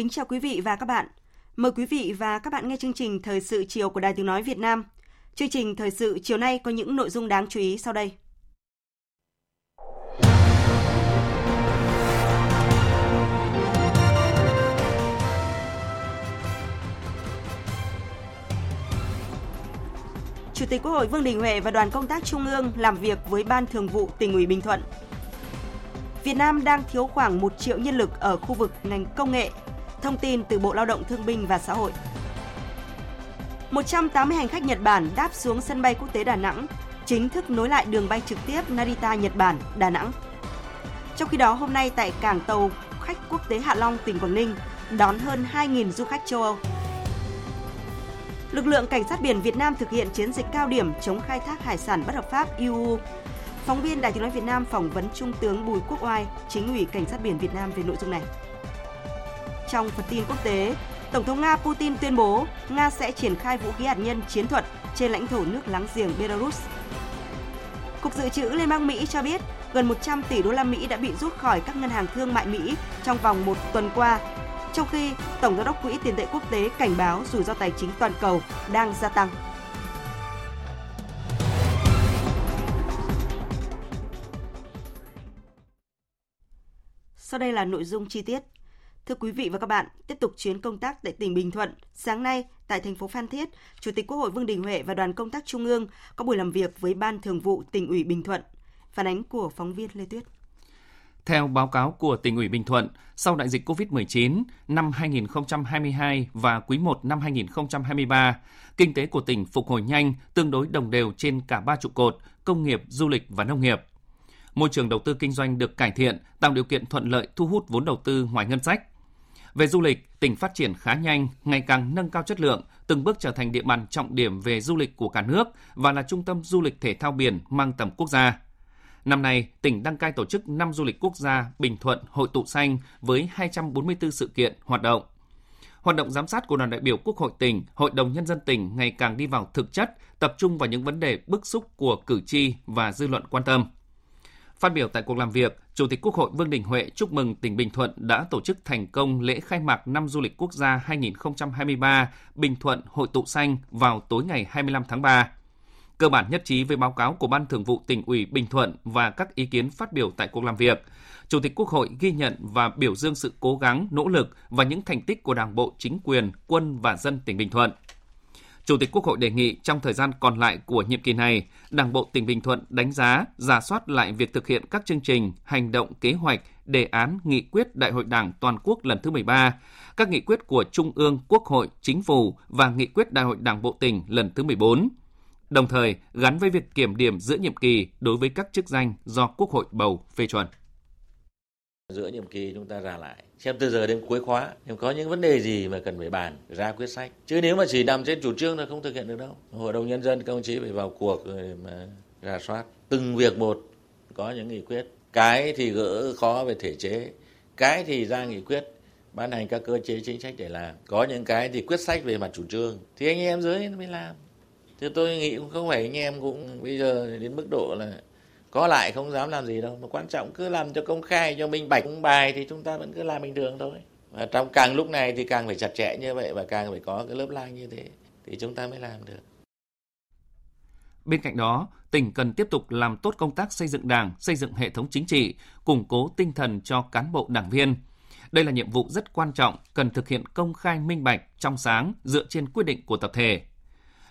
Kính chào quý vị và các bạn. Mời quý vị và các bạn nghe chương trình Thời sự chiều của Đài Tiếng Nói Việt Nam. Chương trình Thời sự chiều nay có những nội dung đáng chú ý sau đây. Chủ tịch Quốc hội Vương Đình Huệ và đoàn công tác Trung ương làm việc với Ban Thường vụ tỉnh ủy Bình Thuận. Việt Nam đang thiếu khoảng 1 triệu nhân lực ở khu vực ngành công nghệ, Thông tin từ Bộ Lao động Thương binh và Xã hội. 180 hành khách Nhật Bản đáp xuống sân bay quốc tế Đà Nẵng, chính thức nối lại đường bay trực tiếp Narita Nhật Bản Đà Nẵng. Trong khi đó, hôm nay tại cảng tàu khách quốc tế Hạ Long, tỉnh Quảng Ninh đón hơn 2.000 du khách châu Âu. Lực lượng cảnh sát biển Việt Nam thực hiện chiến dịch cao điểm chống khai thác hải sản bất hợp pháp IUU. Phóng viên Đài Tiếng nói Việt Nam phỏng vấn Trung tướng Bùi Quốc Oai, chính ủy cảnh sát biển Việt Nam về nội dung này. Trong phần tin quốc tế, Tổng thống Nga Putin tuyên bố Nga sẽ triển khai vũ khí hạt nhân chiến thuật trên lãnh thổ nước láng giềng Belarus. Cục Dự trữ Liên bang Mỹ cho biết gần 100 tỷ đô la Mỹ đã bị rút khỏi các ngân hàng thương mại Mỹ trong vòng một tuần qua, trong khi Tổng giám đốc Quỹ tiền tệ quốc tế cảnh báo rủi ro tài chính toàn cầu đang gia tăng. Sau đây là nội dung chi tiết. Thưa quý vị và các bạn, tiếp tục chuyến công tác tại tỉnh Bình Thuận, sáng nay tại thành phố Phan Thiết, Chủ tịch Quốc hội Vương Đình Huệ và đoàn công tác Trung ương có buổi làm việc với Ban Thường vụ tỉnh ủy Bình Thuận. Phản ánh của phóng viên Lê Tuyết. Theo báo cáo của tỉnh ủy Bình Thuận, sau đại dịch COVID-19 năm 2022 và quý 1 năm 2023, kinh tế của tỉnh phục hồi nhanh, tương đối đồng đều trên cả ba trụ cột, công nghiệp, du lịch và nông nghiệp. Môi trường đầu tư kinh doanh được cải thiện, tạo điều kiện thuận lợi thu hút vốn đầu tư ngoài ngân sách. Về du lịch, tỉnh phát triển khá nhanh, ngày càng nâng cao chất lượng, từng bước trở thành địa bàn trọng điểm về du lịch của cả nước và là trung tâm du lịch thể thao biển mang tầm quốc gia. Năm nay, tỉnh đăng cai tổ chức năm du lịch quốc gia Bình Thuận Hội tụ xanh với 244 sự kiện hoạt động. Hoạt động giám sát của đoàn đại biểu Quốc hội tỉnh, Hội đồng Nhân dân tỉnh ngày càng đi vào thực chất, tập trung vào những vấn đề bức xúc của cử tri và dư luận quan tâm. Phát biểu tại cuộc làm việc, Chủ tịch Quốc hội Vương Đình Huệ chúc mừng tỉnh Bình Thuận đã tổ chức thành công lễ khai mạc năm du lịch quốc gia 2023 Bình Thuận Hội tụ xanh vào tối ngày 25 tháng 3. Cơ bản nhất trí với báo cáo của Ban Thường vụ tỉnh ủy Bình Thuận và các ý kiến phát biểu tại cuộc làm việc. Chủ tịch Quốc hội ghi nhận và biểu dương sự cố gắng, nỗ lực và những thành tích của Đảng bộ, chính quyền, quân và dân tỉnh Bình Thuận. Chủ tịch Quốc hội đề nghị trong thời gian còn lại của nhiệm kỳ này, Đảng bộ tỉnh Bình Thuận đánh giá, giả soát lại việc thực hiện các chương trình, hành động, kế hoạch, đề án, nghị quyết Đại hội Đảng toàn quốc lần thứ 13, các nghị quyết của Trung ương, Quốc hội, Chính phủ và nghị quyết Đại hội Đảng bộ tỉnh lần thứ 14. Đồng thời, gắn với việc kiểm điểm giữa nhiệm kỳ đối với các chức danh do Quốc hội bầu phê chuẩn giữa nhiệm kỳ chúng ta ra lại. Xem từ giờ đến cuối khóa nhưng có những vấn đề gì mà cần phải bàn, ra quyết sách. Chứ nếu mà chỉ nằm trên chủ trương là không thực hiện được đâu. Hội đồng nhân dân, các ông chí phải vào cuộc để mà ra soát. Từng việc một có những nghị quyết. Cái thì gỡ khó về thể chế. Cái thì ra nghị quyết, ban hành các cơ chế chính sách để làm. Có những cái thì quyết sách về mặt chủ trương. Thì anh em dưới mới làm. Thì tôi nghĩ cũng không phải anh em cũng bây giờ đến mức độ là có lại không dám làm gì đâu mà quan trọng cứ làm cho công khai cho minh bạch công bài thì chúng ta vẫn cứ làm bình thường thôi và trong càng lúc này thì càng phải chặt chẽ như vậy và càng phải có cái lớp lang như thế thì chúng ta mới làm được Bên cạnh đó, tỉnh cần tiếp tục làm tốt công tác xây dựng Đảng, xây dựng hệ thống chính trị, củng cố tinh thần cho cán bộ đảng viên. Đây là nhiệm vụ rất quan trọng, cần thực hiện công khai minh bạch, trong sáng, dựa trên quyết định của tập thể.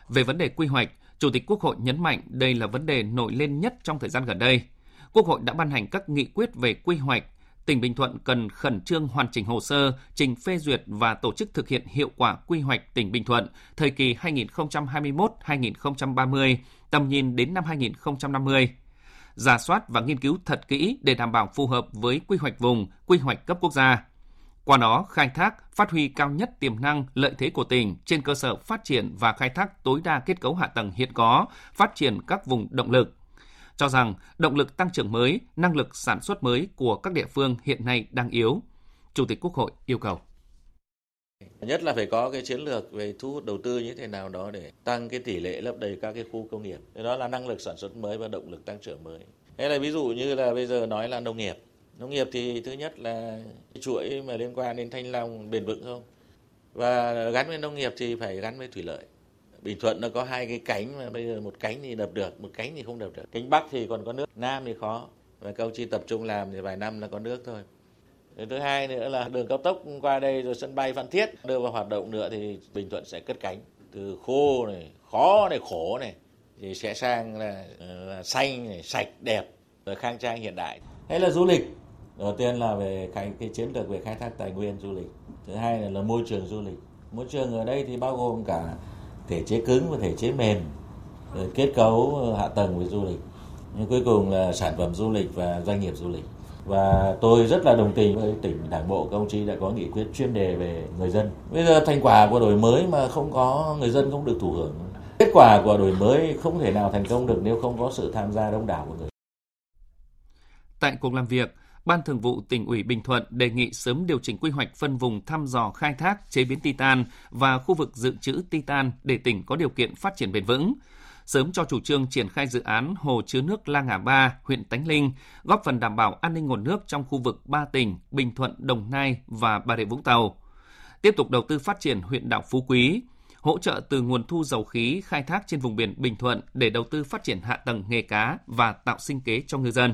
Về vấn đề quy hoạch, Chủ tịch Quốc hội nhấn mạnh đây là vấn đề nổi lên nhất trong thời gian gần đây. Quốc hội đã ban hành các nghị quyết về quy hoạch, tỉnh Bình Thuận cần khẩn trương hoàn chỉnh hồ sơ, trình phê duyệt và tổ chức thực hiện hiệu quả quy hoạch tỉnh Bình Thuận thời kỳ 2021-2030, tầm nhìn đến năm 2050. Giả soát và nghiên cứu thật kỹ để đảm bảo phù hợp với quy hoạch vùng, quy hoạch cấp quốc gia. Qua đó, khai thác, phát huy cao nhất tiềm năng, lợi thế của tỉnh trên cơ sở phát triển và khai thác tối đa kết cấu hạ tầng hiện có, phát triển các vùng động lực, cho rằng động lực tăng trưởng mới, năng lực sản xuất mới của các địa phương hiện nay đang yếu. Chủ tịch Quốc hội yêu cầu. Nhất là phải có cái chiến lược về thu hút đầu tư như thế nào đó để tăng cái tỷ lệ lấp đầy các cái khu công nghiệp. Đó là năng lực sản xuất mới và động lực tăng trưởng mới. Hay là ví dụ như là bây giờ nói là nông nghiệp. Nông nghiệp thì thứ nhất là chuỗi mà liên quan đến thanh long bền vững không? Và gắn với nông nghiệp thì phải gắn với thủy lợi. Bình Thuận nó có hai cái cánh mà bây giờ một cánh thì đập được, một cánh thì không đập được. Cánh Bắc thì còn có nước, Nam thì khó. Và câu chi tập trung làm thì vài năm là có nước thôi. Thứ hai nữa là đường cao tốc qua đây rồi sân bay Phan Thiết đưa vào hoạt động nữa thì Bình Thuận sẽ cất cánh từ khô này, khó này, khổ này thì sẽ sang là, là xanh này, sạch, đẹp rồi khang trang hiện đại. Hay là du lịch. Đầu tiên là về cái, cái chiến lược về khai thác tài nguyên du lịch. Thứ hai là, là môi trường du lịch. Môi trường ở đây thì bao gồm cả thể chế cứng và thể chế mềm rồi kết cấu hạ tầng về du lịch. Nhưng cuối cùng là sản phẩm du lịch và doanh nghiệp du lịch. Và tôi rất là đồng tình với tỉnh đảng bộ các ông chí đã có nghị quyết chuyên đề về người dân. Bây giờ thành quả của đổi mới mà không có người dân không được thụ hưởng. Kết quả của đổi mới không thể nào thành công được nếu không có sự tham gia đông đảo của người Tại cuộc làm việc, Ban Thường vụ tỉnh ủy Bình Thuận đề nghị sớm điều chỉnh quy hoạch phân vùng thăm dò khai thác chế biến titan và khu vực dự trữ titan để tỉnh có điều kiện phát triển bền vững. Sớm cho chủ trương triển khai dự án hồ chứa nước La Ngà Ba, huyện Tánh Linh, góp phần đảm bảo an ninh nguồn nước trong khu vực ba tỉnh Bình Thuận, Đồng Nai và Bà Rịa Vũng Tàu. Tiếp tục đầu tư phát triển huyện đảo Phú Quý, hỗ trợ từ nguồn thu dầu khí khai thác trên vùng biển Bình Thuận để đầu tư phát triển hạ tầng nghề cá và tạo sinh kế cho ngư dân.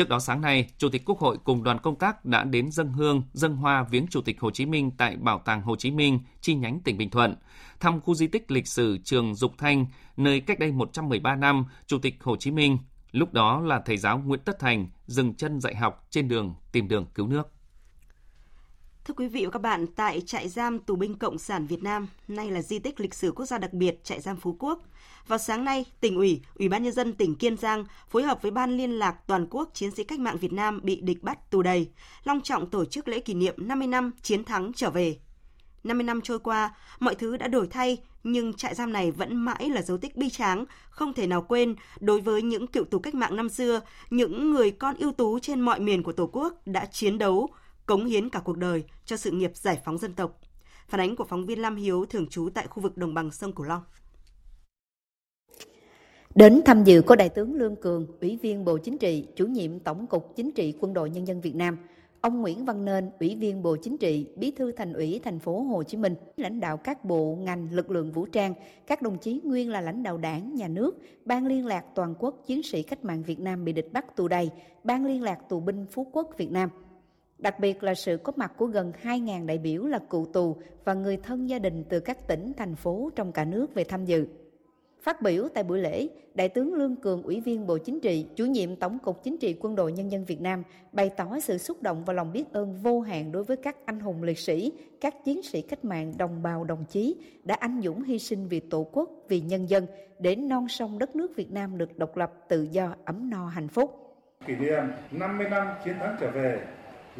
Trước đó sáng nay, Chủ tịch Quốc hội cùng đoàn công tác đã đến dân hương, dân hoa viếng Chủ tịch Hồ Chí Minh tại Bảo tàng Hồ Chí Minh, chi nhánh tỉnh Bình Thuận, thăm khu di tích lịch sử trường Dục Thanh, nơi cách đây 113 năm Chủ tịch Hồ Chí Minh, lúc đó là thầy giáo Nguyễn Tất Thành, dừng chân dạy học trên đường tìm đường cứu nước. Thưa quý vị và các bạn, tại trại giam tù binh Cộng sản Việt Nam, nay là di tích lịch sử quốc gia đặc biệt trại giam Phú Quốc, vào sáng nay, tỉnh ủy, Ủy ban nhân dân tỉnh Kiên Giang phối hợp với Ban liên lạc toàn quốc chiến sĩ cách mạng Việt Nam bị địch bắt tù đầy, long trọng tổ chức lễ kỷ niệm 50 năm chiến thắng trở về. 50 năm trôi qua, mọi thứ đã đổi thay, nhưng trại giam này vẫn mãi là dấu tích bi tráng, không thể nào quên đối với những cựu tù cách mạng năm xưa, những người con ưu tú trên mọi miền của Tổ quốc đã chiến đấu, cống hiến cả cuộc đời cho sự nghiệp giải phóng dân tộc. Phản ánh của phóng viên Lam Hiếu thường trú tại khu vực đồng bằng sông Cửu Long. Đến tham dự có Đại tướng Lương Cường, Ủy viên Bộ Chính trị, chủ nhiệm Tổng cục Chính trị Quân đội Nhân dân Việt Nam, ông Nguyễn Văn Nên, Ủy viên Bộ Chính trị, Bí thư Thành ủy thành phố Hồ Chí Minh, lãnh đạo các bộ, ngành, lực lượng vũ trang, các đồng chí nguyên là lãnh đạo đảng, nhà nước, Ban liên lạc toàn quốc chiến sĩ cách mạng Việt Nam bị địch bắt tù đầy, Ban liên lạc tù binh Phú Quốc Việt Nam. Đặc biệt là sự có mặt của gần 2.000 đại biểu là cựu tù và người thân gia đình từ các tỉnh, thành phố trong cả nước về tham dự. Phát biểu tại buổi lễ, Đại tướng Lương Cường, Ủy viên Bộ Chính trị, chủ nhiệm Tổng cục Chính trị Quân đội Nhân dân Việt Nam bày tỏ sự xúc động và lòng biết ơn vô hạn đối với các anh hùng liệt sĩ, các chiến sĩ cách mạng đồng bào đồng chí đã anh dũng hy sinh vì Tổ quốc, vì nhân dân để non sông đất nước Việt Nam được độc lập, tự do, ấm no, hạnh phúc. Kỷ niệm 50 năm chiến thắng trở về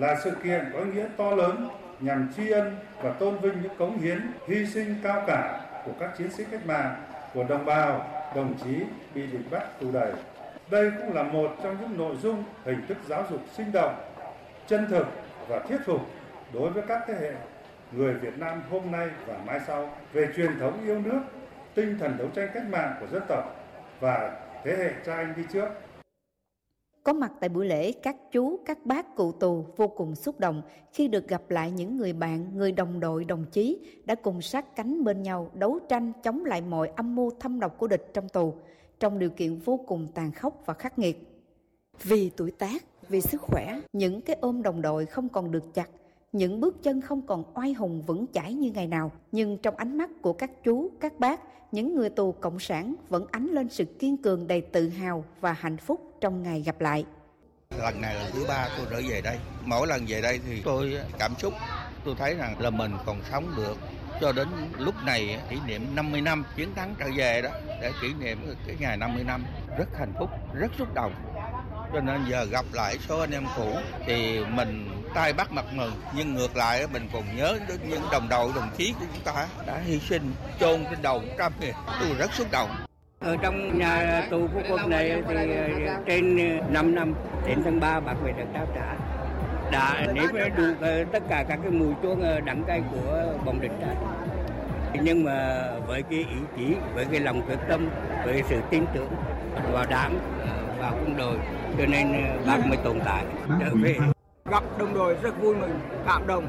là sự kiện có ý nghĩa to lớn nhằm tri ân và tôn vinh những cống hiến, hy sinh cao cả của các chiến sĩ cách mạng của đồng bào, đồng chí bị địch bắt tù đầy. Đây cũng là một trong những nội dung hình thức giáo dục sinh động, chân thực và thiết phục đối với các thế hệ người Việt Nam hôm nay và mai sau về truyền thống yêu nước, tinh thần đấu tranh cách mạng của dân tộc và thế hệ cha anh đi trước. Có mặt tại buổi lễ, các chú, các bác cụ tù vô cùng xúc động khi được gặp lại những người bạn, người đồng đội, đồng chí đã cùng sát cánh bên nhau đấu tranh chống lại mọi âm mưu thâm độc của địch trong tù, trong điều kiện vô cùng tàn khốc và khắc nghiệt. Vì tuổi tác, vì sức khỏe, những cái ôm đồng đội không còn được chặt, những bước chân không còn oai hùng vững chãi như ngày nào, nhưng trong ánh mắt của các chú, các bác, những người tù cộng sản vẫn ánh lên sự kiên cường đầy tự hào và hạnh phúc trong ngày gặp lại. Lần này là thứ ba tôi trở về đây. Mỗi lần về đây thì tôi cảm xúc, tôi thấy rằng là mình còn sống được cho đến lúc này kỷ niệm 50 năm chiến thắng trở về đó để kỷ niệm cái ngày 50 năm rất hạnh phúc, rất xúc động. Cho nên giờ gặp lại số anh em cũ thì mình tay bắt mặt mừng, nhưng ngược lại mình còn nhớ đến những đồng đội, đồng chí của chúng ta đã hy sinh chôn trên đầu trăm người tôi rất xúc động. Ở trong nhà tù của quân này thì ờ, trên ờ, 5 năm đến tháng 3 bạc về được trao trả. Đã nếm được ờ, tất cả các cái mùi chuông đắng cay của bom địch trại nhưng mà với cái ý chí, với cái lòng quyết tâm, với sự tin tưởng vào đảng, vào quân đội cho nên bác mới tồn tại. Trở về. Gặp đồng đội rất vui mừng cảm động.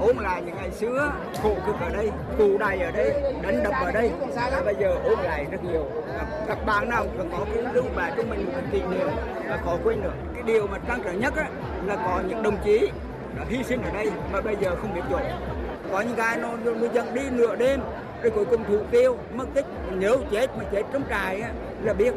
Ôm lại những ngày xưa khổ cực ở đây tù đầy ở đây đánh đập ở đây. Và bây giờ ôm lại rất nhiều. Gặp, gặp bạn nào còn có cái lưu bài cho mình một kỷ niệm và khó quên được. Cái điều mà trăn trở nhất á, là có những đồng chí đã hy sinh ở đây mà bây giờ không biết chỗ. Có những cái nó nó dẫn đi nửa đêm rồi cuối cùng thủ tiêu mất tích nếu chết mà chết trong trại á, là biết.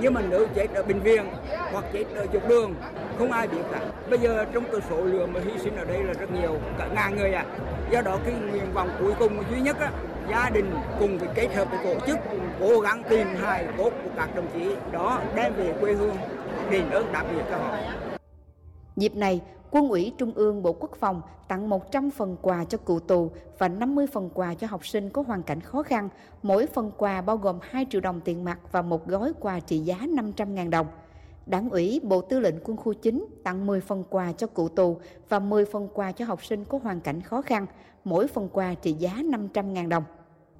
Nhưng mà nếu chết ở bệnh viện hoặc chết ở trục đường không ai biết cả. Bây giờ trong cái số lượng mà hy sinh ở đây là rất nhiều cả ngàn người à do đó cái nguyện vọng cuối cùng duy nhất á gia đình cùng với kết hợp với tổ chức cố gắng tìm hài cốt của các đồng chí đó đem về quê hương đền ơn đáp nghĩa cho họ. Dịp này, Quân ủy Trung ương Bộ Quốc phòng tặng 100 phần quà cho cựu tù và 50 phần quà cho học sinh có hoàn cảnh khó khăn. Mỗi phần quà bao gồm 2 triệu đồng tiền mặt và một gói quà trị giá 500.000 đồng. Đảng ủy Bộ Tư lệnh Quân khu 9 tặng 10 phần quà cho cựu tù và 10 phần quà cho học sinh có hoàn cảnh khó khăn, mỗi phần quà trị giá 500.000 đồng.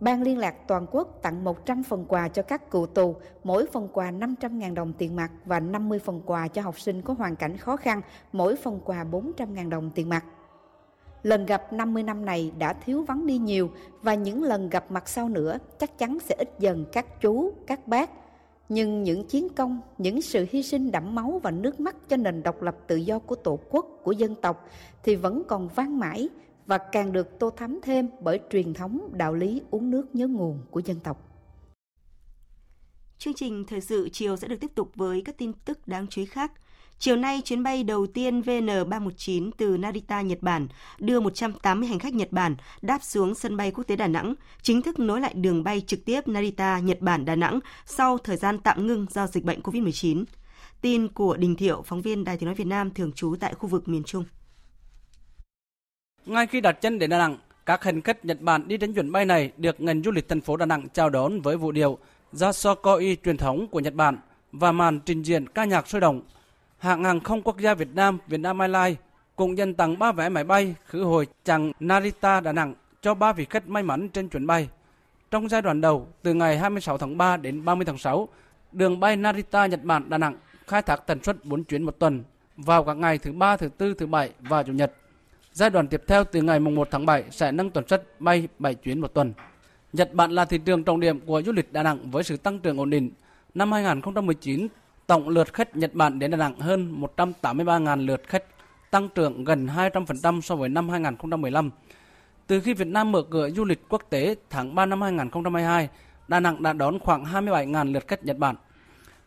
Ban liên lạc toàn quốc tặng 100 phần quà cho các cựu tù, mỗi phần quà 500.000 đồng tiền mặt và 50 phần quà cho học sinh có hoàn cảnh khó khăn, mỗi phần quà 400.000 đồng tiền mặt. Lần gặp 50 năm này đã thiếu vắng đi nhiều và những lần gặp mặt sau nữa chắc chắn sẽ ít dần các chú, các bác. Nhưng những chiến công, những sự hy sinh đẫm máu và nước mắt cho nền độc lập tự do của Tổ quốc, của dân tộc thì vẫn còn vang mãi và càng được tô thắm thêm bởi truyền thống đạo lý uống nước nhớ nguồn của dân tộc. Chương trình thời sự chiều sẽ được tiếp tục với các tin tức đáng chú ý khác. Chiều nay, chuyến bay đầu tiên VN319 từ Narita, Nhật Bản đưa 180 hành khách Nhật Bản đáp xuống sân bay quốc tế Đà Nẵng, chính thức nối lại đường bay trực tiếp Narita, Nhật Bản, Đà Nẵng sau thời gian tạm ngưng do dịch bệnh COVID-19. Tin của Đình Thiệu, phóng viên Đài tiếng nói Việt Nam thường trú tại khu vực miền Trung. Ngay khi đặt chân đến Đà Nẵng, các hành khách Nhật Bản đi trên chuyến bay này được ngành du lịch thành phố Đà Nẵng chào đón với vũ điệu Yasokoi truyền thống của Nhật Bản và màn trình diễn ca nhạc sôi động. Hãng hàng không quốc gia Việt Nam, Vietnam Airlines cũng dành tặng 3 vé máy bay khứ hồi chặng Narita Đà Nẵng cho 3 vị khách may mắn trên chuyến bay. Trong giai đoạn đầu, từ ngày 26 tháng 3 đến 30 tháng 6, đường bay Narita Nhật Bản Đà Nẵng khai thác tần suất 4 chuyến một tuần vào các ngày thứ ba, thứ tư, thứ bảy và chủ nhật. Giai đoạn tiếp theo từ ngày 1 tháng 7 sẽ nâng tuần suất bay 7 chuyến một tuần. Nhật Bản là thị trường trọng điểm của du lịch Đà Nẵng với sự tăng trưởng ổn định. Năm 2019, tổng lượt khách Nhật Bản đến Đà Nẵng hơn 183.000 lượt khách, tăng trưởng gần 200% so với năm 2015. Từ khi Việt Nam mở cửa du lịch quốc tế tháng 3 năm 2022, Đà Nẵng đã đón khoảng 27.000 lượt khách Nhật Bản.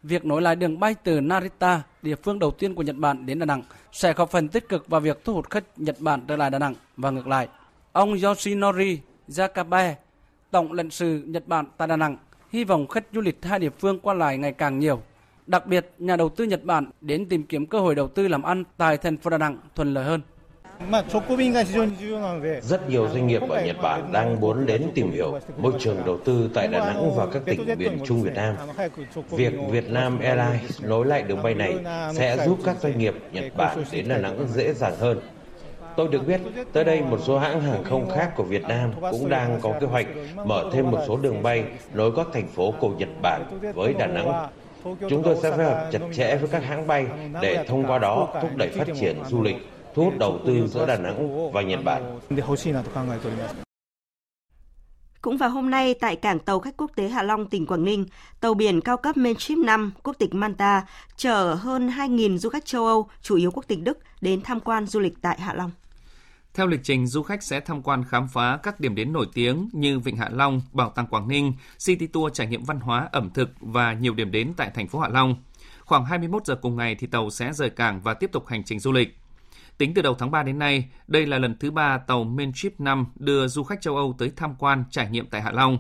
Việc nối lại đường bay từ Narita, địa phương đầu tiên của Nhật Bản đến Đà Nẵng, sẽ góp phần tích cực vào việc thu hút khách Nhật Bản trở lại Đà Nẵng và ngược lại. Ông Yoshinori Yakabe, Tổng lãnh sự Nhật Bản tại Đà Nẵng, hy vọng khách du lịch hai địa phương qua lại ngày càng nhiều. Đặc biệt, nhà đầu tư Nhật Bản đến tìm kiếm cơ hội đầu tư làm ăn tại thành phố Đà Nẵng thuận lợi hơn. Rất nhiều doanh nghiệp ở Nhật Bản đang muốn đến tìm hiểu môi trường đầu tư tại Đà Nẵng và các tỉnh miền Trung Việt Nam. Việc Việt Nam Airlines nối lại đường bay này sẽ giúp các doanh nghiệp Nhật Bản đến Đà Nẵng dễ dàng hơn. Tôi được biết, tới đây một số hãng hàng không khác của Việt Nam cũng đang có kế hoạch mở thêm một số đường bay nối các thành phố của Nhật Bản với Đà Nẵng. Chúng tôi sẽ phối hợp chặt chẽ với các hãng bay để thông qua đó thúc đẩy phát triển du lịch thu hút đầu tư giữa Đà Nẵng và Nhật Bản. Cũng vào hôm nay, tại cảng tàu khách quốc tế Hạ Long, tỉnh Quảng Ninh, tàu biển cao cấp Mainstream 5, quốc tịch Manta, chở hơn 2.000 du khách châu Âu, chủ yếu quốc tịch Đức, đến tham quan du lịch tại Hạ Long. Theo lịch trình, du khách sẽ tham quan khám phá các điểm đến nổi tiếng như Vịnh Hạ Long, Bảo tàng Quảng Ninh, City Tour trải nghiệm văn hóa, ẩm thực và nhiều điểm đến tại thành phố Hạ Long. Khoảng 21 giờ cùng ngày thì tàu sẽ rời cảng và tiếp tục hành trình du lịch. Tính từ đầu tháng 3 đến nay, đây là lần thứ ba tàu Mainship 5 đưa du khách châu Âu tới tham quan trải nghiệm tại Hạ Long.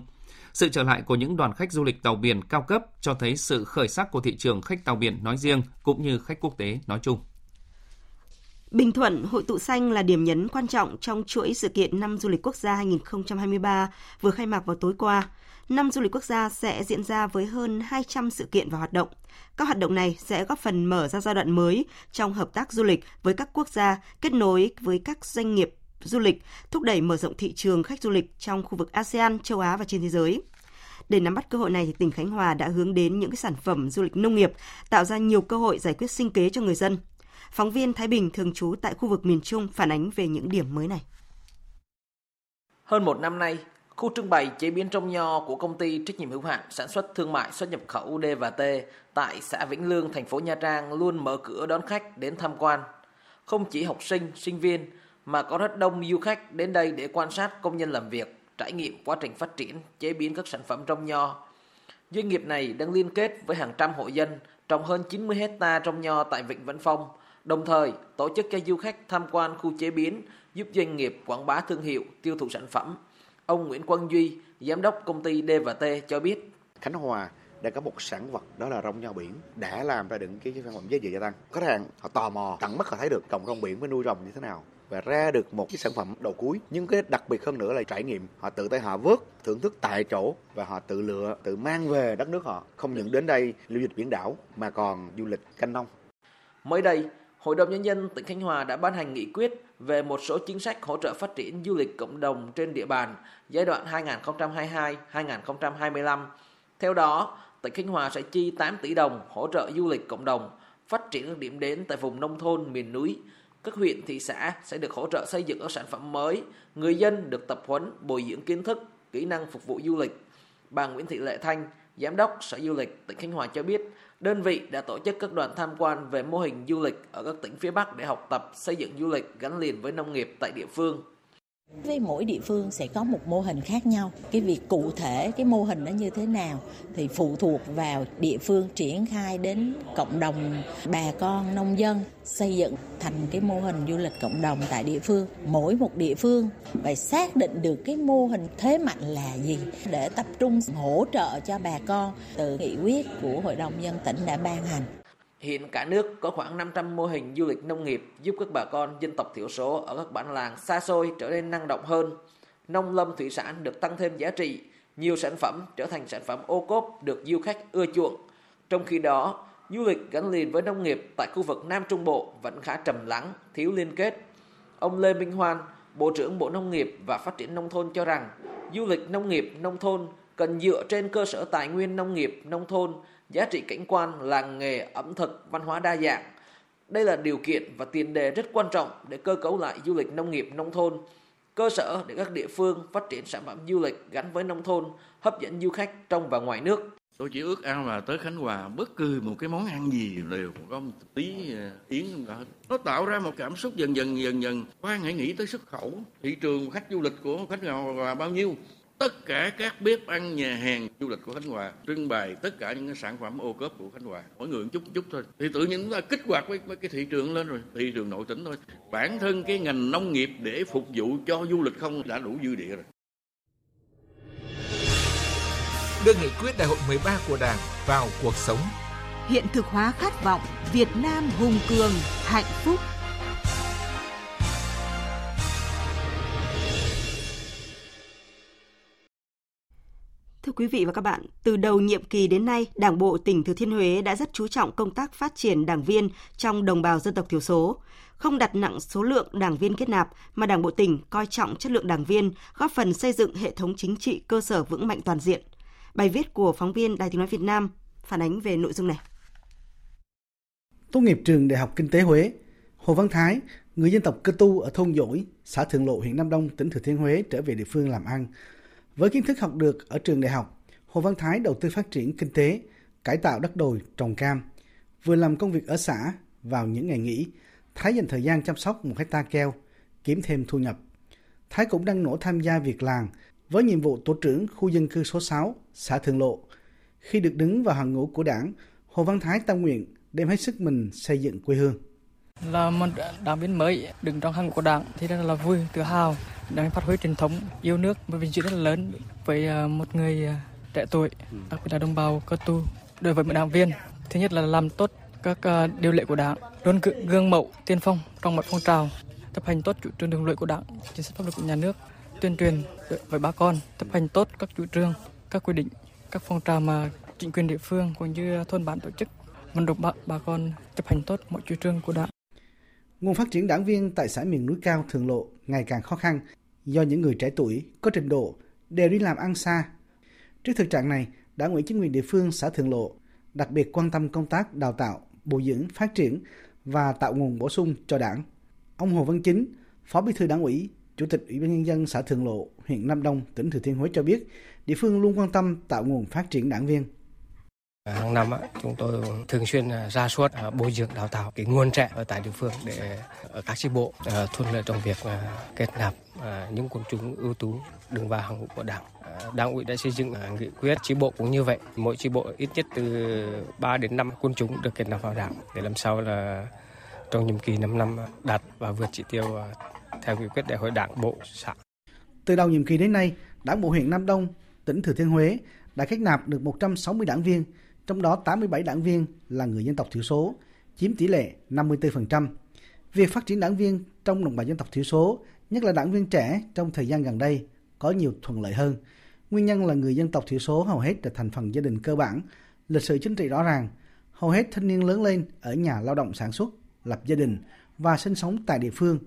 Sự trở lại của những đoàn khách du lịch tàu biển cao cấp cho thấy sự khởi sắc của thị trường khách tàu biển nói riêng cũng như khách quốc tế nói chung. Bình Thuận Hội tụ xanh là điểm nhấn quan trọng trong chuỗi sự kiện năm du lịch quốc gia 2023 vừa khai mạc vào tối qua. Năm du lịch quốc gia sẽ diễn ra với hơn 200 sự kiện và hoạt động. Các hoạt động này sẽ góp phần mở ra giai đoạn mới trong hợp tác du lịch với các quốc gia, kết nối với các doanh nghiệp du lịch, thúc đẩy mở rộng thị trường khách du lịch trong khu vực ASEAN, châu Á và trên thế giới. Để nắm bắt cơ hội này, thì tỉnh Khánh Hòa đã hướng đến những cái sản phẩm du lịch nông nghiệp, tạo ra nhiều cơ hội giải quyết sinh kế cho người dân. Phóng viên Thái Bình thường trú tại khu vực miền Trung phản ánh về những điểm mới này. Hơn một năm nay, khu trưng bày chế biến trong nho của công ty trách nhiệm hữu hạn sản xuất thương mại xuất nhập khẩu D và T tại xã Vĩnh Lương, thành phố Nha Trang luôn mở cửa đón khách đến tham quan. Không chỉ học sinh, sinh viên mà có rất đông du khách đến đây để quan sát công nhân làm việc, trải nghiệm quá trình phát triển, chế biến các sản phẩm trong nho. Doanh nghiệp này đang liên kết với hàng trăm hộ dân trồng hơn 90 hecta trong nho tại Vịnh Vĩnh Phong, đồng thời tổ chức cho du khách tham quan khu chế biến, giúp doanh nghiệp quảng bá thương hiệu, tiêu thụ sản phẩm. Ông Nguyễn Quang Duy, giám đốc công ty D&T cho biết. Khánh Hòa đang có một sản vật đó là rong nho biển đã làm ra được cái sản phẩm giá trị gia tăng. Khách hàng họ tò mò tận mắt họ thấy được trồng rong biển với nuôi rồng như thế nào và ra được một cái sản phẩm đầu cuối nhưng cái đặc biệt hơn nữa là trải nghiệm họ tự tay họ vớt thưởng thức tại chỗ và họ tự lựa tự mang về đất nước họ không những đến đây lưu dịch biển đảo mà còn du lịch canh nông mới đây Hội đồng Nhân dân tỉnh Khánh Hòa đã ban hành nghị quyết về một số chính sách hỗ trợ phát triển du lịch cộng đồng trên địa bàn giai đoạn 2022-2025. Theo đó, tỉnh Khánh Hòa sẽ chi 8 tỷ đồng hỗ trợ du lịch cộng đồng, phát triển các điểm đến tại vùng nông thôn, miền núi. Các huyện, thị xã sẽ được hỗ trợ xây dựng các sản phẩm mới, người dân được tập huấn, bồi dưỡng kiến thức, kỹ năng phục vụ du lịch. Bà Nguyễn Thị Lệ Thanh, Giám đốc Sở Du lịch tỉnh Khánh Hòa cho biết, đơn vị đã tổ chức các đoàn tham quan về mô hình du lịch ở các tỉnh phía Bắc để học tập, xây dựng du lịch gắn liền với nông nghiệp tại địa phương. Với mỗi địa phương sẽ có một mô hình khác nhau. Cái việc cụ thể, cái mô hình nó như thế nào thì phụ thuộc vào địa phương triển khai đến cộng đồng bà con, nông dân xây dựng thành cái mô hình du lịch cộng đồng tại địa phương. Mỗi một địa phương phải xác định được cái mô hình thế mạnh là gì để tập trung hỗ trợ cho bà con từ nghị quyết của Hội đồng dân tỉnh đã ban hành. Hiện cả nước có khoảng 500 mô hình du lịch nông nghiệp giúp các bà con dân tộc thiểu số ở các bản làng xa xôi trở nên năng động hơn. Nông lâm thủy sản được tăng thêm giá trị, nhiều sản phẩm trở thành sản phẩm ô cốp được du khách ưa chuộng. Trong khi đó, du lịch gắn liền với nông nghiệp tại khu vực Nam Trung Bộ vẫn khá trầm lắng, thiếu liên kết. Ông Lê Minh Hoan, Bộ trưởng Bộ Nông nghiệp và Phát triển Nông thôn cho rằng, du lịch nông nghiệp nông thôn cần dựa trên cơ sở tài nguyên nông nghiệp nông thôn giá trị cảnh quan, làng nghề, ẩm thực, văn hóa đa dạng. Đây là điều kiện và tiền đề rất quan trọng để cơ cấu lại du lịch nông nghiệp nông thôn, cơ sở để các địa phương phát triển sản phẩm du lịch gắn với nông thôn, hấp dẫn du khách trong và ngoài nước. Tôi chỉ ước ao là tới Khánh Hòa bất cứ một cái món ăn gì đều có một tí ờ, yến không cả. Nó tạo ra một cảm xúc dần dần dần dần. Khoan hãy nghĩ tới xuất khẩu, thị trường khách du lịch của Khánh Hòa bao nhiêu tất cả các bếp ăn nhà hàng du lịch của Khánh Hòa trưng bày tất cả những cái sản phẩm ô cốp của Khánh Hòa. Mỗi người một chút chút thôi. Thì tự nhiên chúng ta kích hoạt với, với cái thị trường lên rồi. Thị trường nội tỉnh thôi. Bản thân cái ngành nông nghiệp để phục vụ cho du lịch không đã đủ dư địa rồi. Đưa nghị quyết đại hội 13 của Đảng vào cuộc sống. Hiện thực hóa khát vọng Việt Nam hùng cường hạnh phúc Thưa quý vị và các bạn, từ đầu nhiệm kỳ đến nay, Đảng bộ tỉnh Thừa Thiên Huế đã rất chú trọng công tác phát triển đảng viên trong đồng bào dân tộc thiểu số, không đặt nặng số lượng đảng viên kết nạp mà Đảng bộ tỉnh coi trọng chất lượng đảng viên, góp phần xây dựng hệ thống chính trị cơ sở vững mạnh toàn diện. Bài viết của phóng viên Đài Tiếng nói Việt Nam phản ánh về nội dung này. Tốt nghiệp trường Đại học Kinh tế Huế, Hồ Văn Thái, người dân tộc Cơ Tu ở thôn Dỗi, xã Thượng Lộ, huyện Nam Đông, tỉnh Thừa Thiên Huế trở về địa phương làm ăn, với kiến thức học được ở trường đại học, Hồ Văn Thái đầu tư phát triển kinh tế, cải tạo đất đồi, trồng cam. Vừa làm công việc ở xã, vào những ngày nghỉ, Thái dành thời gian chăm sóc một hecta keo, kiếm thêm thu nhập. Thái cũng đang nỗ tham gia việc làng với nhiệm vụ tổ trưởng khu dân cư số 6, xã Thượng Lộ. Khi được đứng vào hàng ngũ của đảng, Hồ Văn Thái tâm nguyện đem hết sức mình xây dựng quê hương. Là một đảng viên mới đứng trong hàng ngũ của đảng thì rất là vui, tự hào đang phát huy truyền thống yêu nước một vinh dự rất là lớn với à, một người à, trẻ tuổi, đặc biệt là đồng bào cơ tu. Đối với một đảng viên, thứ nhất là làm tốt các à, điều lệ của đảng, luôn gương mẫu tiên phong trong mọi phong trào, chấp hành tốt chủ trương đường lối của đảng, chính sách pháp luật của nhà nước, tuyên truyền với bà con chấp hành tốt các chủ trương, các quy định, các phong trào mà chính quyền địa phương cũng như thôn bản tổ chức vận động bà, bà con chấp hành tốt mọi chủ trương của đảng. Nguồn phát triển đảng viên tại xã miền núi cao Thường Lộ ngày càng khó khăn do những người trẻ tuổi có trình độ đều đi làm ăn xa. Trước thực trạng này, Đảng ủy chính quyền địa phương xã Thường Lộ đặc biệt quan tâm công tác đào tạo, bồi dưỡng, phát triển và tạo nguồn bổ sung cho đảng. Ông Hồ Văn Chính, Phó Bí thư Đảng ủy, Chủ tịch Ủy ban nhân dân xã Thường Lộ, huyện Nam Đông, tỉnh Thừa Thiên Huế cho biết, địa phương luôn quan tâm tạo nguồn phát triển đảng viên. À, hàng năm chúng tôi thường xuyên à, ra soát à, bồi dưỡng đào tạo cái nguồn trẻ ở tại địa phương để ở các chi bộ thuận lợi trong việc kết nạp những quần chúng ưu tú đứng vào hàng ngũ của đảng. Đảng ủy đã xây dựng nghị quyết chi bộ cũng như vậy. Mỗi chi bộ ít nhất từ 3 đến 5 quân chúng được kết nạp vào đảng để làm sao là trong nhiệm kỳ 5 năm đạt và vượt chỉ tiêu theo nghị quyết đại hội đảng bộ xã. Từ đầu nhiệm kỳ đến nay, Đảng bộ huyện Nam Đông, tỉnh Thừa Thiên Huế đã kết nạp được 160 đảng viên, trong đó 87 đảng viên là người dân tộc thiểu số, chiếm tỷ lệ 54%. Việc phát triển đảng viên trong đồng bào dân tộc thiểu số, nhất là đảng viên trẻ trong thời gian gần đây, có nhiều thuận lợi hơn. Nguyên nhân là người dân tộc thiểu số hầu hết là thành phần gia đình cơ bản, lịch sử chính trị rõ ràng, hầu hết thanh niên lớn lên ở nhà lao động sản xuất, lập gia đình và sinh sống tại địa phương.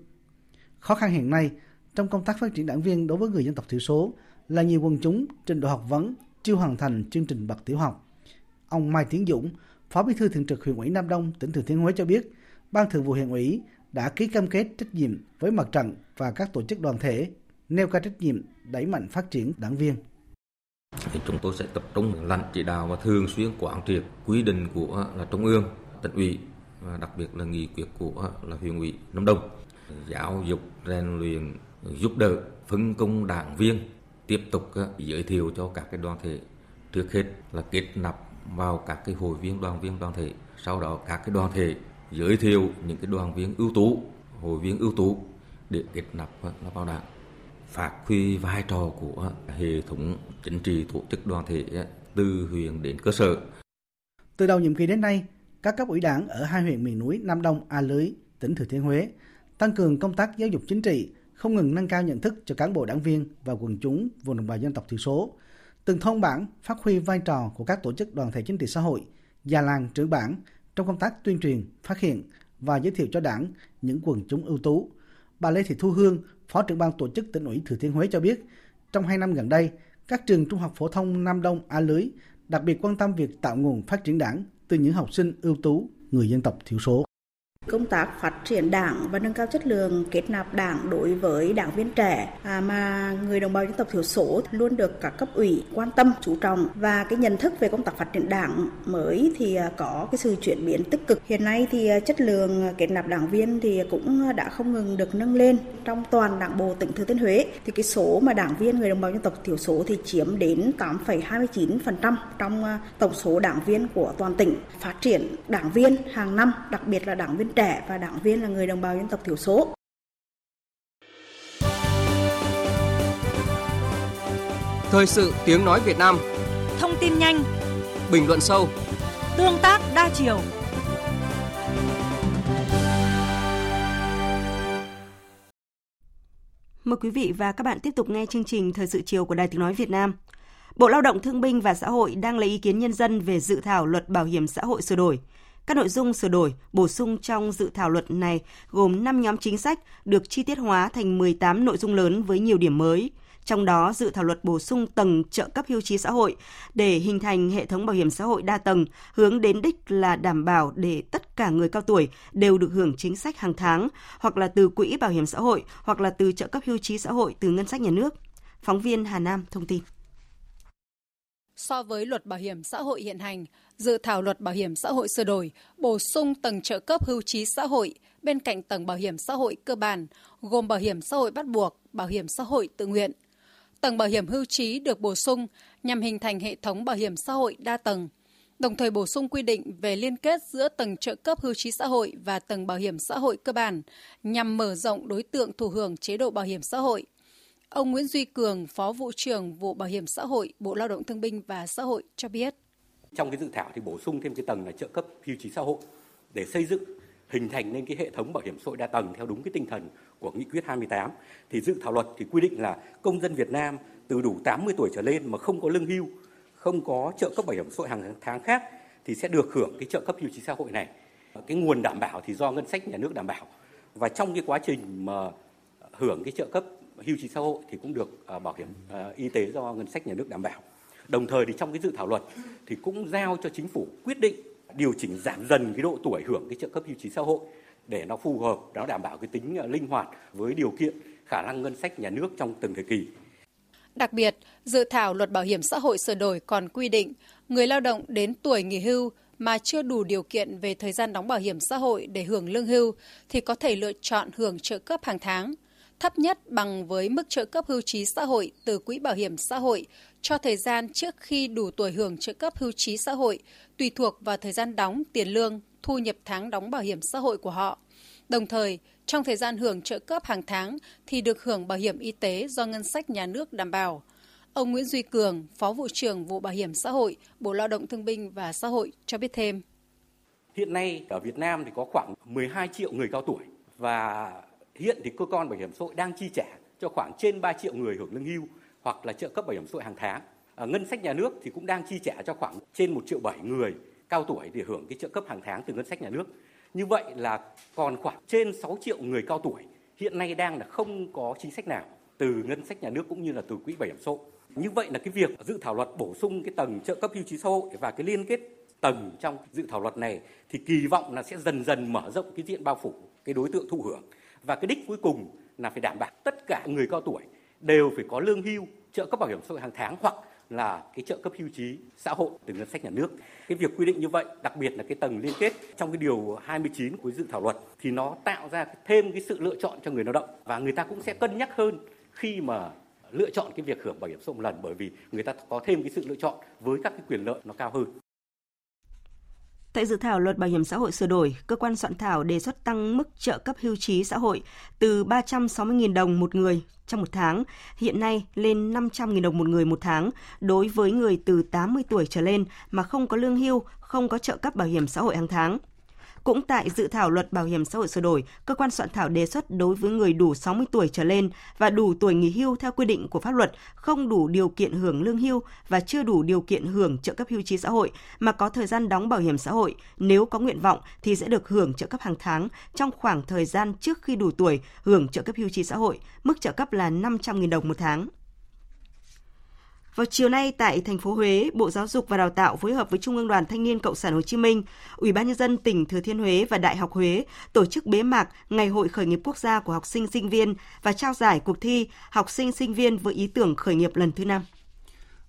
Khó khăn hiện nay trong công tác phát triển đảng viên đối với người dân tộc thiểu số là nhiều quần chúng trình độ học vấn chưa hoàn thành chương trình bậc tiểu học. Ông Mai Tiến Dũng, Phó Bí thư Thường trực huyện ủy Nam Đông, tỉnh Thừa Thiên Huế cho biết, Ban Thường vụ huyện ủy đã ký cam kết trách nhiệm với mặt trận và các tổ chức đoàn thể, nêu cao trách nhiệm đẩy mạnh phát triển đảng viên. Thì chúng tôi sẽ tập trung lãnh chỉ đạo và thường xuyên quán triệt quy định của là trung ương, tỉnh ủy và đặc biệt là nghị quyết của là huyện ủy Nam Đông giáo dục rèn luyện giúp đỡ phân công đảng viên tiếp tục à, giới thiệu cho các cái đoàn thể trước hết là kết nạp vào các cái hội viên đoàn viên đoàn thể sau đó các cái đoàn thể giới thiệu những cái đoàn viên ưu tú hội viên ưu tú để kết nạp vào đảng phát huy vai trò của hệ thống chính trị tổ chức đoàn thể từ huyện đến cơ sở. Từ đầu nhiệm kỳ đến nay, các cấp ủy đảng ở hai huyện miền núi Nam Đông, A Lưới, tỉnh Thừa Thiên Huế tăng cường công tác giáo dục chính trị, không ngừng nâng cao nhận thức cho cán bộ đảng viên và quần chúng vùng đồng bào dân tộc thiểu số. Từng thôn bản phát huy vai trò của các tổ chức đoàn thể chính trị xã hội, già làng trưởng bản trong công tác tuyên truyền, phát hiện và giới thiệu cho đảng những quần chúng ưu tú. Bà Lê Thị Thu Hương, Phó trưởng ban tổ chức tỉnh ủy Thừa Thiên Huế cho biết, trong hai năm gần đây, các trường trung học phổ thông Nam Đông A Lưới đặc biệt quan tâm việc tạo nguồn phát triển đảng từ những học sinh ưu tú người dân tộc thiểu số. Công tác phát triển đảng và nâng cao chất lượng kết nạp đảng đối với đảng viên trẻ à, mà người đồng bào dân tộc thiểu số luôn được các cấp ủy quan tâm, chú trọng và cái nhận thức về công tác phát triển đảng mới thì à, có cái sự chuyển biến tích cực. Hiện nay thì à, chất lượng kết nạp đảng viên thì cũng đã không ngừng được nâng lên trong toàn đảng bộ tỉnh Thừa Thiên Huế. Thì cái số mà đảng viên người đồng bào dân tộc thiểu số thì chiếm đến 8,29% trong à, tổng số đảng viên của toàn tỉnh. Phát triển đảng viên hàng năm, đặc biệt là đảng viên trẻ và đảng viên là người đồng bào dân tộc thiểu số. Thời sự tiếng nói Việt Nam Thông tin nhanh Bình luận sâu Tương tác đa chiều Mời quý vị và các bạn tiếp tục nghe chương trình Thời sự chiều của Đài Tiếng Nói Việt Nam. Bộ Lao động Thương binh và Xã hội đang lấy ý kiến nhân dân về dự thảo luật bảo hiểm xã hội sửa đổi. Các nội dung sửa đổi, bổ sung trong dự thảo luật này gồm 5 nhóm chính sách được chi tiết hóa thành 18 nội dung lớn với nhiều điểm mới. Trong đó, dự thảo luật bổ sung tầng trợ cấp hưu trí xã hội để hình thành hệ thống bảo hiểm xã hội đa tầng, hướng đến đích là đảm bảo để tất cả người cao tuổi đều được hưởng chính sách hàng tháng, hoặc là từ quỹ bảo hiểm xã hội, hoặc là từ trợ cấp hưu trí xã hội từ ngân sách nhà nước. Phóng viên Hà Nam thông tin. So với luật bảo hiểm xã hội hiện hành, dự thảo luật bảo hiểm xã hội sửa đổi, bổ sung tầng trợ cấp hưu trí xã hội bên cạnh tầng bảo hiểm xã hội cơ bản, gồm bảo hiểm xã hội bắt buộc, bảo hiểm xã hội tự nguyện. Tầng bảo hiểm hưu trí được bổ sung nhằm hình thành hệ thống bảo hiểm xã hội đa tầng, đồng thời bổ sung quy định về liên kết giữa tầng trợ cấp hưu trí xã hội và tầng bảo hiểm xã hội cơ bản nhằm mở rộng đối tượng thụ hưởng chế độ bảo hiểm xã hội. Ông Nguyễn Duy Cường, Phó vụ trưởng vụ Bảo hiểm xã hội, Bộ Lao động Thương binh và Xã hội cho biết. Trong cái dự thảo thì bổ sung thêm cái tầng là trợ cấp hưu trí xã hội để xây dựng hình thành nên cái hệ thống bảo hiểm xã hội đa tầng theo đúng cái tinh thần của nghị quyết 28 thì dự thảo luật thì quy định là công dân Việt Nam từ đủ 80 tuổi trở lên mà không có lương hưu, không có trợ cấp bảo hiểm xã hội hàng tháng khác thì sẽ được hưởng cái trợ cấp hưu trí xã hội này. Cái nguồn đảm bảo thì do ngân sách nhà nước đảm bảo. Và trong cái quá trình mà hưởng cái trợ cấp hưu trí xã hội thì cũng được uh, bảo hiểm uh, y tế do ngân sách nhà nước đảm bảo. Đồng thời thì trong cái dự thảo luật thì cũng giao cho chính phủ quyết định điều chỉnh giảm dần cái độ tuổi hưởng cái trợ cấp hưu trí xã hội để nó phù hợp, nó đảm bảo cái tính à, linh hoạt với điều kiện khả năng ngân sách nhà nước trong từng thời kỳ. Đặc biệt, dự thảo luật bảo hiểm xã hội sửa đổi còn quy định người lao động đến tuổi nghỉ hưu mà chưa đủ điều kiện về thời gian đóng bảo hiểm xã hội để hưởng lương hưu thì có thể lựa chọn hưởng trợ cấp hàng tháng, thấp nhất bằng với mức trợ cấp hưu trí xã hội từ quỹ bảo hiểm xã hội cho thời gian trước khi đủ tuổi hưởng trợ cấp hưu trí xã hội, tùy thuộc vào thời gian đóng tiền lương, thu nhập tháng đóng bảo hiểm xã hội của họ. Đồng thời, trong thời gian hưởng trợ cấp hàng tháng thì được hưởng bảo hiểm y tế do ngân sách nhà nước đảm bảo. Ông Nguyễn Duy Cường, Phó vụ trưởng vụ Bảo hiểm xã hội, Bộ Lao động Thương binh và Xã hội cho biết thêm. Hiện nay ở Việt Nam thì có khoảng 12 triệu người cao tuổi và hiện thì cơ quan bảo hiểm xã hội đang chi trả cho khoảng trên 3 triệu người hưởng lương hưu hoặc là trợ cấp bảo hiểm xã hội hàng tháng. À, ngân sách nhà nước thì cũng đang chi trả cho khoảng trên 1 triệu 7 người cao tuổi để hưởng cái trợ cấp hàng tháng từ ngân sách nhà nước. Như vậy là còn khoảng trên 6 triệu người cao tuổi hiện nay đang là không có chính sách nào từ ngân sách nhà nước cũng như là từ quỹ bảo hiểm xã hội. Như vậy là cái việc dự thảo luật bổ sung cái tầng trợ cấp hưu trí xã hội và cái liên kết tầng trong dự thảo luật này thì kỳ vọng là sẽ dần dần mở rộng cái diện bao phủ cái đối tượng thụ hưởng và cái đích cuối cùng là phải đảm bảo tất cả người cao tuổi đều phải có lương hưu, trợ cấp bảo hiểm xã hội hàng tháng hoặc là cái trợ cấp hưu trí xã hội từ ngân sách nhà nước. Cái việc quy định như vậy, đặc biệt là cái tầng liên kết trong cái điều 29 của dự thảo luật thì nó tạo ra thêm cái sự lựa chọn cho người lao động và người ta cũng sẽ cân nhắc hơn khi mà lựa chọn cái việc hưởng bảo hiểm xã hội một lần bởi vì người ta có thêm cái sự lựa chọn với các cái quyền lợi nó cao hơn. Tại dự thảo luật bảo hiểm xã hội sửa đổi, cơ quan soạn thảo đề xuất tăng mức trợ cấp hưu trí xã hội từ 360.000 đồng một người trong một tháng, hiện nay lên 500.000 đồng một người một tháng đối với người từ 80 tuổi trở lên mà không có lương hưu, không có trợ cấp bảo hiểm xã hội hàng tháng. Cũng tại dự thảo luật bảo hiểm xã hội sửa đổi, cơ quan soạn thảo đề xuất đối với người đủ 60 tuổi trở lên và đủ tuổi nghỉ hưu theo quy định của pháp luật, không đủ điều kiện hưởng lương hưu và chưa đủ điều kiện hưởng trợ cấp hưu trí xã hội mà có thời gian đóng bảo hiểm xã hội, nếu có nguyện vọng thì sẽ được hưởng trợ cấp hàng tháng trong khoảng thời gian trước khi đủ tuổi hưởng trợ cấp hưu trí xã hội, mức trợ cấp là 500.000 đồng một tháng. Vào chiều nay tại thành phố Huế, Bộ Giáo dục và Đào tạo phối hợp với Trung ương Đoàn Thanh niên Cộng sản Hồ Chí Minh, Ủy ban nhân dân tỉnh Thừa Thiên Huế và Đại học Huế tổ chức bế mạc Ngày hội khởi nghiệp quốc gia của học sinh sinh viên và trao giải cuộc thi học sinh sinh viên với ý tưởng khởi nghiệp lần thứ năm.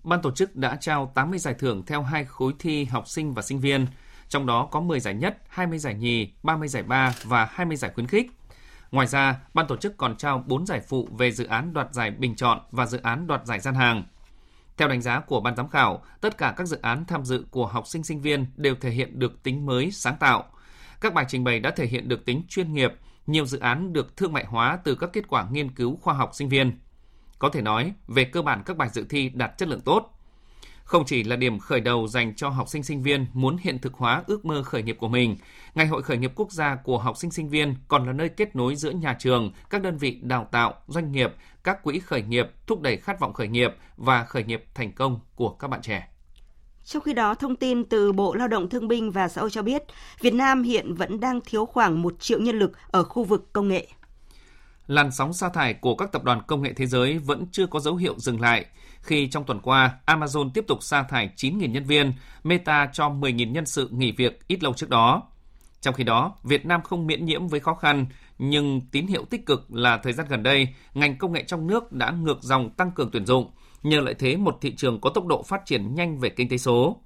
Ban tổ chức đã trao 80 giải thưởng theo hai khối thi học sinh và sinh viên, trong đó có 10 giải nhất, 20 giải nhì, 30 giải ba và 20 giải khuyến khích. Ngoài ra, ban tổ chức còn trao 4 giải phụ về dự án đoạt giải bình chọn và dự án đoạt giải gian hàng – theo đánh giá của ban giám khảo, tất cả các dự án tham dự của học sinh sinh viên đều thể hiện được tính mới, sáng tạo. Các bài trình bày đã thể hiện được tính chuyên nghiệp, nhiều dự án được thương mại hóa từ các kết quả nghiên cứu khoa học sinh viên. Có thể nói, về cơ bản các bài dự thi đạt chất lượng tốt. Không chỉ là điểm khởi đầu dành cho học sinh sinh viên muốn hiện thực hóa ước mơ khởi nghiệp của mình, Ngày hội khởi nghiệp quốc gia của học sinh sinh viên còn là nơi kết nối giữa nhà trường, các đơn vị đào tạo, doanh nghiệp, các quỹ khởi nghiệp, thúc đẩy khát vọng khởi nghiệp và khởi nghiệp thành công của các bạn trẻ. Trong khi đó, thông tin từ Bộ Lao động Thương binh và Xã hội cho biết, Việt Nam hiện vẫn đang thiếu khoảng 1 triệu nhân lực ở khu vực công nghệ. Làn sóng sa thải của các tập đoàn công nghệ thế giới vẫn chưa có dấu hiệu dừng lại khi trong tuần qua Amazon tiếp tục sa thải 9.000 nhân viên, Meta cho 10.000 nhân sự nghỉ việc ít lâu trước đó. Trong khi đó, Việt Nam không miễn nhiễm với khó khăn, nhưng tín hiệu tích cực là thời gian gần đây, ngành công nghệ trong nước đã ngược dòng tăng cường tuyển dụng, nhờ lợi thế một thị trường có tốc độ phát triển nhanh về kinh tế số.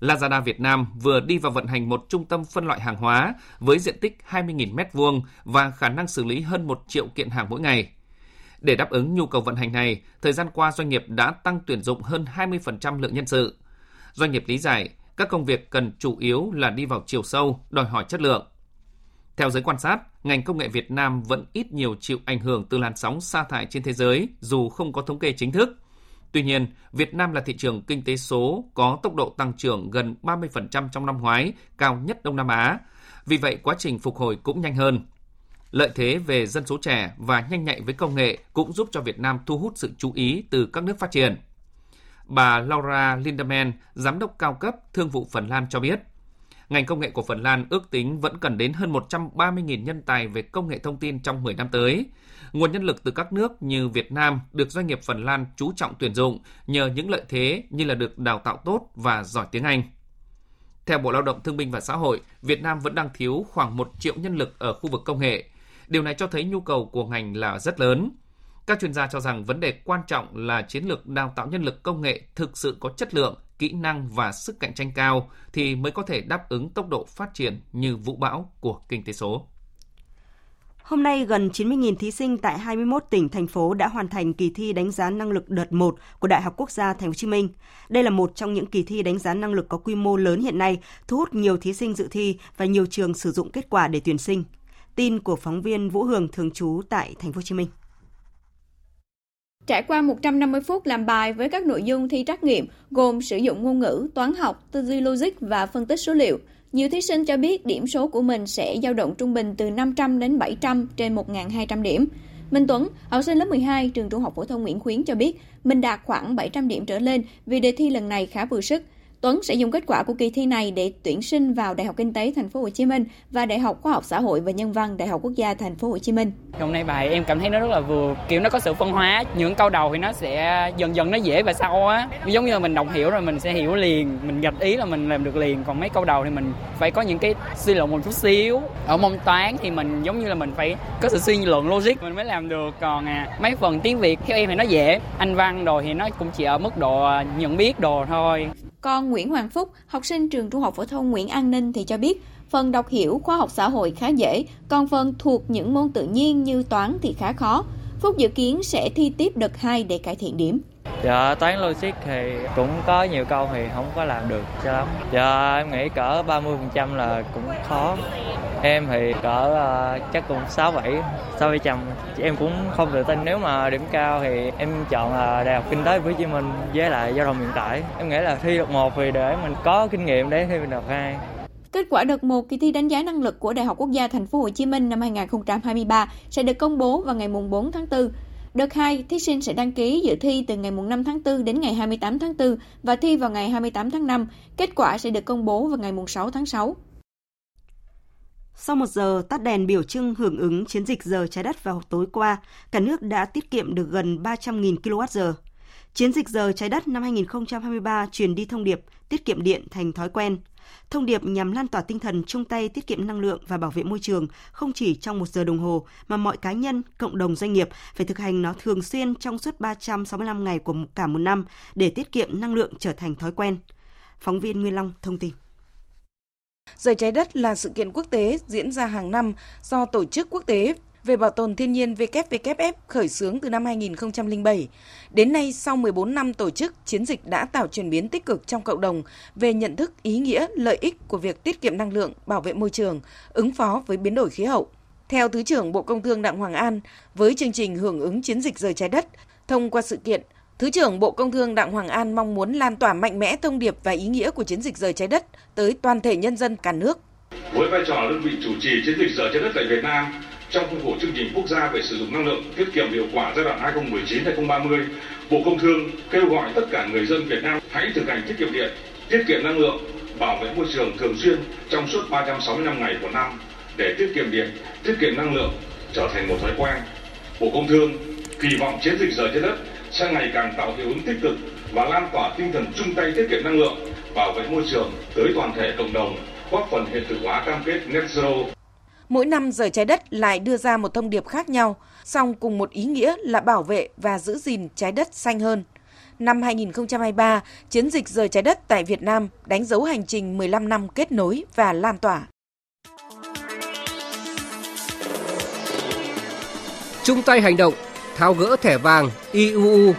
Lazada Việt Nam vừa đi vào vận hành một trung tâm phân loại hàng hóa với diện tích 20.000 m2 và khả năng xử lý hơn 1 triệu kiện hàng mỗi ngày. Để đáp ứng nhu cầu vận hành này, thời gian qua doanh nghiệp đã tăng tuyển dụng hơn 20% lượng nhân sự. Doanh nghiệp lý giải, các công việc cần chủ yếu là đi vào chiều sâu, đòi hỏi chất lượng. Theo giới quan sát, ngành công nghệ Việt Nam vẫn ít nhiều chịu ảnh hưởng từ làn sóng sa thải trên thế giới dù không có thống kê chính thức. Tuy nhiên, Việt Nam là thị trường kinh tế số có tốc độ tăng trưởng gần 30% trong năm ngoái, cao nhất Đông Nam Á. Vì vậy, quá trình phục hồi cũng nhanh hơn. Lợi thế về dân số trẻ và nhanh nhạy với công nghệ cũng giúp cho Việt Nam thu hút sự chú ý từ các nước phát triển. Bà Laura Lindemann, giám đốc cao cấp thương vụ Phần Lan cho biết, ngành công nghệ của Phần Lan ước tính vẫn cần đến hơn 130.000 nhân tài về công nghệ thông tin trong 10 năm tới. Nguồn nhân lực từ các nước như Việt Nam được doanh nghiệp Phần Lan chú trọng tuyển dụng nhờ những lợi thế như là được đào tạo tốt và giỏi tiếng Anh. Theo Bộ Lao động Thương binh và Xã hội, Việt Nam vẫn đang thiếu khoảng 1 triệu nhân lực ở khu vực công nghệ. Điều này cho thấy nhu cầu của ngành là rất lớn. Các chuyên gia cho rằng vấn đề quan trọng là chiến lược đào tạo nhân lực công nghệ thực sự có chất lượng, kỹ năng và sức cạnh tranh cao thì mới có thể đáp ứng tốc độ phát triển như vũ bão của kinh tế số. Hôm nay, gần 90.000 thí sinh tại 21 tỉnh, thành phố đã hoàn thành kỳ thi đánh giá năng lực đợt 1 của Đại học Quốc gia Thành phố Hồ Chí Minh. Đây là một trong những kỳ thi đánh giá năng lực có quy mô lớn hiện nay, thu hút nhiều thí sinh dự thi và nhiều trường sử dụng kết quả để tuyển sinh. Tin của phóng viên Vũ Hường thường trú tại Thành phố Hồ Chí Minh. Trải qua 150 phút làm bài với các nội dung thi trắc nghiệm gồm sử dụng ngôn ngữ, toán học, tư duy logic và phân tích số liệu, nhiều thí sinh cho biết điểm số của mình sẽ dao động trung bình từ 500 đến 700 trên 1.200 điểm. Minh Tuấn, học sinh lớp 12 trường Trung học phổ thông Nguyễn Khuyến cho biết mình đạt khoảng 700 điểm trở lên vì đề thi lần này khá vừa sức. Tuấn sẽ dùng kết quả của kỳ thi này để tuyển sinh vào Đại học Kinh tế Thành phố Hồ Chí Minh và Đại học Khoa học Xã hội và Nhân văn Đại học Quốc gia Thành phố Hồ Chí Minh. Hôm nay bài em cảm thấy nó rất là vừa, kiểu nó có sự phân hóa, những câu đầu thì nó sẽ dần dần nó dễ và sau á. Giống như là mình đọc hiểu rồi mình sẽ hiểu liền, mình gạch ý là mình làm được liền, còn mấy câu đầu thì mình phải có những cái suy luận một chút xíu. Ở môn toán thì mình giống như là mình phải có sự suy luận logic mình mới làm được. Còn à, mấy phần tiếng Việt theo em thì nó dễ, anh văn đồ thì nó cũng chỉ ở mức độ à, nhận biết đồ thôi. Còn Nguyễn Hoàng Phúc, học sinh trường Trung học phổ thông Nguyễn An Ninh thì cho biết, phần đọc hiểu khoa học xã hội khá dễ, còn phần thuộc những môn tự nhiên như toán thì khá khó. Phúc dự kiến sẽ thi tiếp đợt 2 để cải thiện điểm. Dạ, toán logic thì cũng có nhiều câu thì không có làm được cho lắm. Dạ, em nghĩ cỡ 30% là cũng khó. Em thì cỡ uh, chắc cũng 6 7 6 700. Em cũng không tự tin nếu mà điểm cao thì em chọn là Đại học Kinh tế Hồ Chí Minh với lại giao thông hiện tại Em nghĩ là thi đợt 1 thì để mình có kinh nghiệm để thi đợt 2. Kết quả đợt 1 kỳ thi đánh giá năng lực của Đại học Quốc gia Thành phố Hồ Chí Minh năm 2023 sẽ được công bố vào ngày 4 tháng 4. Đợt 2, thí sinh sẽ đăng ký dự thi từ ngày 5 tháng 4 đến ngày 28 tháng 4 và thi vào ngày 28 tháng 5. Kết quả sẽ được công bố vào ngày 6 tháng 6. Sau một giờ tắt đèn biểu trưng hưởng ứng chiến dịch giờ trái đất vào tối qua, cả nước đã tiết kiệm được gần 300.000 kWh. Chiến dịch giờ trái đất năm 2023 truyền đi thông điệp tiết kiệm điện thành thói quen. Thông điệp nhằm lan tỏa tinh thần chung tay tiết kiệm năng lượng và bảo vệ môi trường không chỉ trong một giờ đồng hồ mà mọi cá nhân, cộng đồng doanh nghiệp phải thực hành nó thường xuyên trong suốt 365 ngày của cả một năm để tiết kiệm năng lượng trở thành thói quen. Phóng viên Nguyên Long thông tin. Giờ trái đất là sự kiện quốc tế diễn ra hàng năm do Tổ chức Quốc tế về bảo tồn thiên nhiên WWF khởi xướng từ năm 2007. Đến nay, sau 14 năm tổ chức, chiến dịch đã tạo chuyển biến tích cực trong cộng đồng về nhận thức ý nghĩa, lợi ích của việc tiết kiệm năng lượng, bảo vệ môi trường, ứng phó với biến đổi khí hậu. Theo Thứ trưởng Bộ Công Thương Đặng Hoàng An, với chương trình hưởng ứng chiến dịch rời trái đất, thông qua sự kiện, Thứ trưởng Bộ Công Thương Đặng Hoàng An mong muốn lan tỏa mạnh mẽ thông điệp và ý nghĩa của chiến dịch rời trái đất tới toàn thể nhân dân cả nước. Với vai trò đơn vị chủ trì chiến dịch rời trái đất tại Việt Nam, trong khuôn khổ chương trình quốc gia về sử dụng năng lượng tiết kiệm hiệu quả giai đoạn 2019-2030, Bộ Công Thương kêu gọi tất cả người dân Việt Nam hãy thực hành tiết kiệm điện, tiết kiệm năng lượng, bảo vệ môi trường thường xuyên trong suốt 365 ngày của năm để tiết kiệm điện, tiết kiệm năng lượng trở thành một thói quen. Bộ Công Thương kỳ vọng chiến dịch giờ trái đất sẽ ngày càng tạo hiệu ứng tích cực và lan tỏa tinh thần chung tay tiết kiệm năng lượng, bảo vệ môi trường tới toàn thể cộng đồng, góp phần hiện thực hóa cam kết net zero Mỗi năm giờ trái đất lại đưa ra một thông điệp khác nhau, song cùng một ý nghĩa là bảo vệ và giữ gìn trái đất xanh hơn. năm 2023, chiến dịch rời trái đất tại Việt Nam đánh dấu hành trình 15 năm kết nối và lan tỏa. Chung tay hành động, tháo gỡ thẻ vàng IUU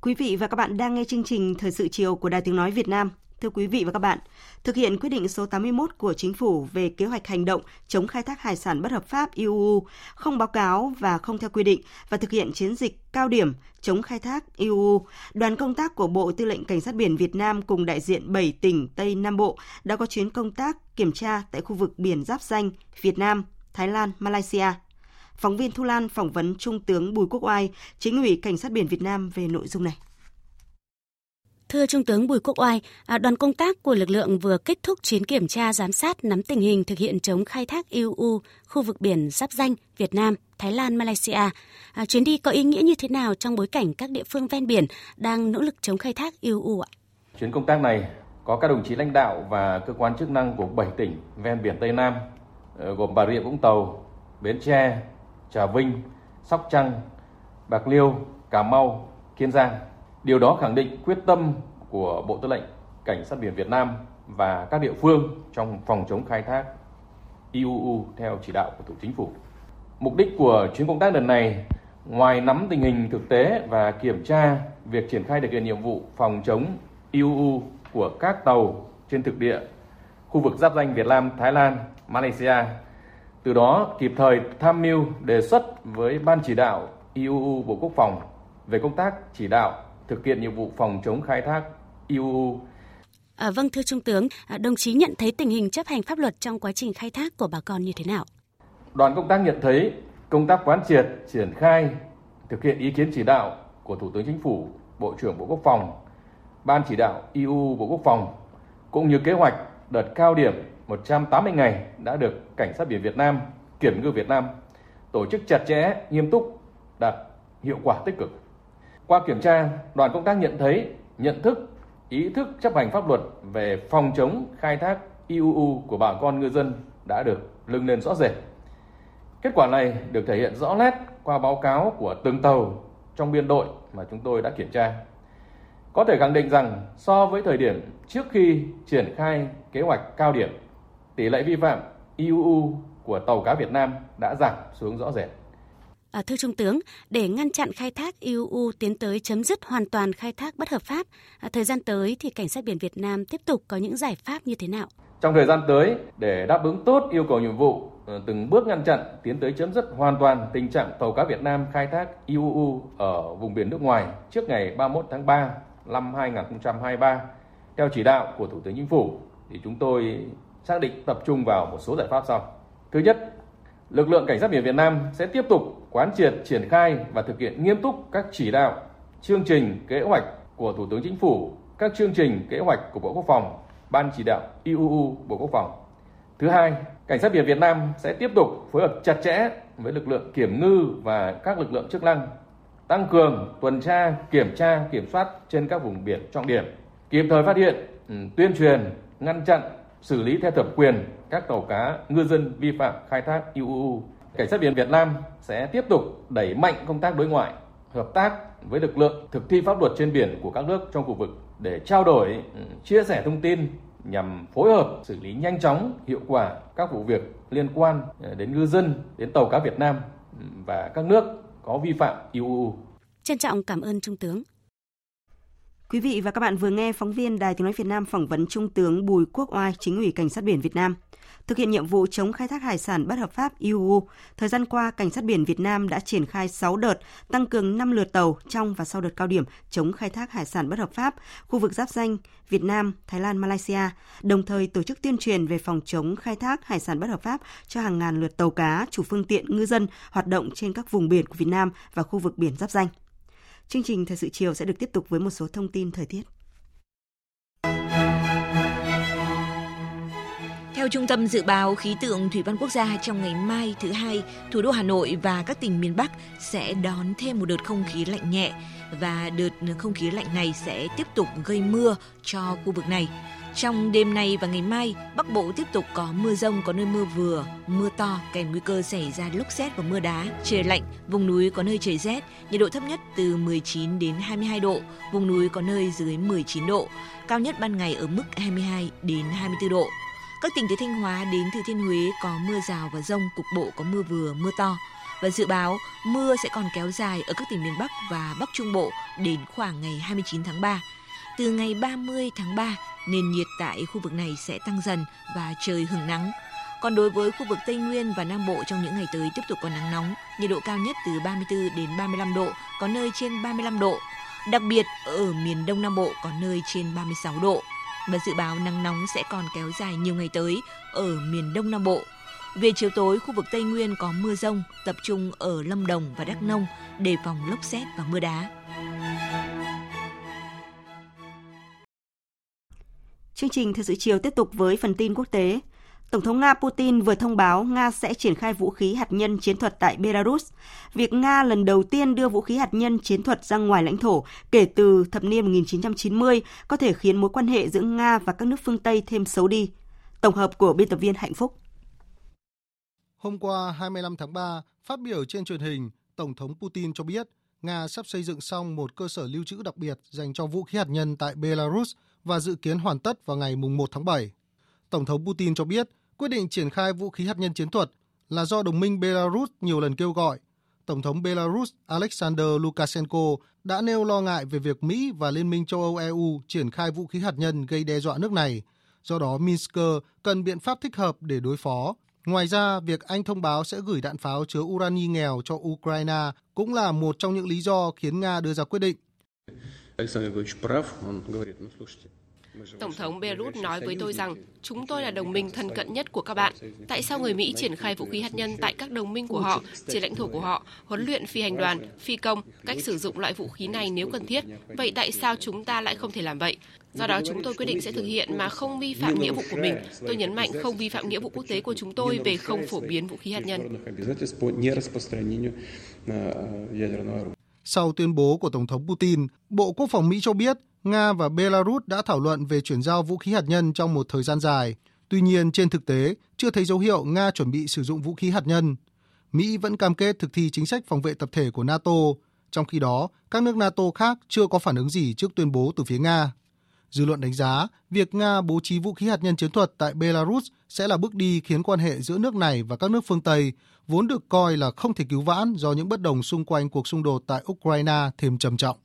Quý vị và các bạn đang nghe chương trình Thời sự chiều của Đài Tiếng Nói Việt Nam. Thưa quý vị và các bạn, thực hiện quyết định số 81 của Chính phủ về kế hoạch hành động chống khai thác hải sản bất hợp pháp IUU, không báo cáo và không theo quy định và thực hiện chiến dịch cao điểm chống khai thác IUU, đoàn công tác của Bộ Tư lệnh Cảnh sát biển Việt Nam cùng đại diện 7 tỉnh Tây Nam Bộ đã có chuyến công tác kiểm tra tại khu vực biển giáp danh Việt Nam, Thái Lan, Malaysia. Phóng viên Thu Lan phỏng vấn Trung tướng Bùi Quốc Oai, chính ủy Cảnh sát biển Việt Nam về nội dung này. Thưa Trung tướng Bùi Quốc Oai, à, đoàn công tác của lực lượng vừa kết thúc chuyến kiểm tra giám sát nắm tình hình thực hiện chống khai thác IUU khu vực biển giáp danh Việt Nam, Thái Lan, Malaysia. À, chuyến đi có ý nghĩa như thế nào trong bối cảnh các địa phương ven biển đang nỗ lực chống khai thác IUU ạ? Chuyến công tác này có các đồng chí lãnh đạo và cơ quan chức năng của 7 tỉnh ven biển Tây Nam, ờ, gồm Bà Rịa Vũng Tàu, Bến Tre, Trà Vinh, Sóc Trăng, Bạc Liêu, Cà Mau, Kiên Giang. Điều đó khẳng định quyết tâm của Bộ Tư lệnh Cảnh sát biển Việt Nam và các địa phương trong phòng chống khai thác IUU theo chỉ đạo của Thủ Chính phủ. Mục đích của chuyến công tác lần này ngoài nắm tình hình thực tế và kiểm tra việc triển khai thực hiện nhiệm vụ phòng chống IUU của các tàu trên thực địa, khu vực giáp danh Việt Nam, Thái Lan, Malaysia từ đó kịp thời tham mưu đề xuất với Ban chỉ đạo IUU Bộ Quốc phòng về công tác chỉ đạo thực hiện nhiệm vụ phòng chống khai thác IUU. À, vâng thưa Trung tướng, à, đồng chí nhận thấy tình hình chấp hành pháp luật trong quá trình khai thác của bà con như thế nào? Đoàn công tác nhận thấy công tác quán triệt, triển khai, thực hiện ý kiến chỉ đạo của Thủ tướng Chính phủ, Bộ trưởng Bộ Quốc phòng, Ban chỉ đạo IUU Bộ Quốc phòng cũng như kế hoạch đợt cao điểm 180 ngày đã được Cảnh sát biển Việt Nam, Kiểm ngư Việt Nam tổ chức chặt chẽ, nghiêm túc, đạt hiệu quả tích cực. Qua kiểm tra, đoàn công tác nhận thấy nhận thức, ý thức chấp hành pháp luật về phòng chống khai thác IUU của bà con ngư dân đã được lưng lên rõ rệt. Kết quả này được thể hiện rõ nét qua báo cáo của từng tàu trong biên đội mà chúng tôi đã kiểm tra. Có thể khẳng định rằng so với thời điểm trước khi triển khai kế hoạch cao điểm tỷ lệ vi phạm IUU của tàu cá Việt Nam đã giảm xuống rõ rệt. À, thưa Trung tướng, để ngăn chặn khai thác IUU tiến tới chấm dứt hoàn toàn khai thác bất hợp pháp, à, thời gian tới thì Cảnh sát biển Việt Nam tiếp tục có những giải pháp như thế nào? Trong thời gian tới, để đáp ứng tốt yêu cầu nhiệm vụ, ờ, từng bước ngăn chặn tiến tới chấm dứt hoàn toàn tình trạng tàu cá Việt Nam khai thác IUU ở vùng biển nước ngoài trước ngày 31 tháng 3 năm 2023 theo chỉ đạo của Thủ tướng Chính phủ thì chúng tôi xác định tập trung vào một số giải pháp sau. Thứ nhất, lực lượng cảnh sát biển Việt Nam sẽ tiếp tục quán triệt, triển khai và thực hiện nghiêm túc các chỉ đạo, chương trình, kế hoạch của Thủ tướng Chính phủ, các chương trình, kế hoạch của Bộ Quốc phòng, Ban chỉ đạo IUU Bộ Quốc phòng. Thứ hai, Cảnh sát biển Việt Nam sẽ tiếp tục phối hợp chặt chẽ với lực lượng kiểm ngư và các lực lượng chức năng, tăng cường tuần tra, kiểm tra, kiểm soát trên các vùng biển trọng điểm, kịp thời phát hiện, ừ, tuyên truyền, ngăn chặn xử lý theo thẩm quyền các tàu cá ngư dân vi phạm khai thác IUU. Cảnh sát biển Việt Nam sẽ tiếp tục đẩy mạnh công tác đối ngoại, hợp tác với lực lượng thực thi pháp luật trên biển của các nước trong khu vực để trao đổi, ừ, chia sẻ thông tin nhằm phối hợp xử lý nhanh chóng, hiệu quả các vụ việc liên quan ờ, đến ngư dân, đến tàu cá Việt Nam ừ, và các nước có vi phạm IUU. Trân trọng cảm ơn Trung tướng. Quý vị và các bạn vừa nghe phóng viên Đài Tiếng Nói Việt Nam phỏng vấn Trung tướng Bùi Quốc Oai, chính ủy Cảnh sát biển Việt Nam. Thực hiện nhiệm vụ chống khai thác hải sản bất hợp pháp IUU, thời gian qua, Cảnh sát biển Việt Nam đã triển khai 6 đợt, tăng cường 5 lượt tàu trong và sau đợt cao điểm chống khai thác hải sản bất hợp pháp, khu vực giáp danh Việt Nam, Thái Lan, Malaysia, đồng thời tổ chức tuyên truyền về phòng chống khai thác hải sản bất hợp pháp cho hàng ngàn lượt tàu cá, chủ phương tiện, ngư dân hoạt động trên các vùng biển của Việt Nam và khu vực biển giáp danh. Chương trình Thời sự chiều sẽ được tiếp tục với một số thông tin thời tiết. Theo Trung tâm Dự báo Khí tượng Thủy văn Quốc gia, trong ngày mai thứ hai, thủ đô Hà Nội và các tỉnh miền Bắc sẽ đón thêm một đợt không khí lạnh nhẹ và đợt không khí lạnh này sẽ tiếp tục gây mưa cho khu vực này. Trong đêm nay và ngày mai, Bắc Bộ tiếp tục có mưa rông, có nơi mưa vừa, mưa to kèm nguy cơ xảy ra lốc xét và mưa đá, trời lạnh, vùng núi có nơi trời rét, nhiệt độ thấp nhất từ 19 đến 22 độ, vùng núi có nơi dưới 19 độ, cao nhất ban ngày ở mức 22 đến 24 độ. Các tỉnh từ Thanh Hóa đến Thừa Thiên Huế có mưa rào và rông, cục bộ có mưa vừa, mưa to. Và dự báo mưa sẽ còn kéo dài ở các tỉnh miền Bắc và Bắc Trung Bộ đến khoảng ngày 29 tháng 3. Từ ngày 30 tháng 3, nền nhiệt tại khu vực này sẽ tăng dần và trời hứng nắng. Còn đối với khu vực Tây Nguyên và Nam Bộ trong những ngày tới tiếp tục có nắng nóng, nhiệt độ cao nhất từ 34 đến 35 độ, có nơi trên 35 độ. Đặc biệt ở miền Đông Nam Bộ có nơi trên 36 độ. Và dự báo nắng nóng sẽ còn kéo dài nhiều ngày tới ở miền Đông Nam Bộ. Về chiều tối, khu vực Tây Nguyên có mưa rông, tập trung ở Lâm Đồng và Đắk Nông, đề phòng lốc xét và mưa đá. Chương trình Thời sự chiều tiếp tục với phần tin quốc tế. Tổng thống Nga Putin vừa thông báo Nga sẽ triển khai vũ khí hạt nhân chiến thuật tại Belarus. Việc Nga lần đầu tiên đưa vũ khí hạt nhân chiến thuật ra ngoài lãnh thổ kể từ thập niên 1990 có thể khiến mối quan hệ giữa Nga và các nước phương Tây thêm xấu đi. Tổng hợp của biên tập viên Hạnh Phúc. Hôm qua 25 tháng 3, phát biểu trên truyền hình, Tổng thống Putin cho biết Nga sắp xây dựng xong một cơ sở lưu trữ đặc biệt dành cho vũ khí hạt nhân tại Belarus và dự kiến hoàn tất vào ngày 1 tháng 7. Tổng thống Putin cho biết quyết định triển khai vũ khí hạt nhân chiến thuật là do đồng minh Belarus nhiều lần kêu gọi. Tổng thống Belarus Alexander Lukashenko đã nêu lo ngại về việc Mỹ và Liên minh châu Âu EU triển khai vũ khí hạt nhân gây đe dọa nước này. Do đó, Minsk cần biện pháp thích hợp để đối phó. Ngoài ra, việc Anh thông báo sẽ gửi đạn pháo chứa urani nghèo cho Ukraine cũng là một trong những lý do khiến Nga đưa ra quyết định. Tổng thống Beirut nói với tôi rằng chúng tôi là đồng minh thân cận nhất của các bạn. Tại sao người Mỹ triển khai vũ khí hạt nhân tại các đồng minh của họ, trên lãnh thổ của họ, huấn luyện phi hành đoàn, phi công, cách sử dụng loại vũ khí này nếu cần thiết? Vậy tại sao chúng ta lại không thể làm vậy? Do đó chúng tôi quyết định sẽ thực hiện mà không vi phạm nghĩa vụ của mình. Tôi nhấn mạnh không vi phạm nghĩa vụ quốc tế của chúng tôi về không phổ biến vũ khí hạt nhân. Sau tuyên bố của Tổng thống Putin, Bộ Quốc phòng Mỹ cho biết Nga và Belarus đã thảo luận về chuyển giao vũ khí hạt nhân trong một thời gian dài. Tuy nhiên, trên thực tế, chưa thấy dấu hiệu Nga chuẩn bị sử dụng vũ khí hạt nhân. Mỹ vẫn cam kết thực thi chính sách phòng vệ tập thể của NATO, trong khi đó, các nước NATO khác chưa có phản ứng gì trước tuyên bố từ phía Nga. Dư luận đánh giá, việc Nga bố trí vũ khí hạt nhân chiến thuật tại Belarus sẽ là bước đi khiến quan hệ giữa nước này và các nước phương Tây, vốn được coi là không thể cứu vãn do những bất đồng xung quanh cuộc xung đột tại Ukraine thêm trầm trọng.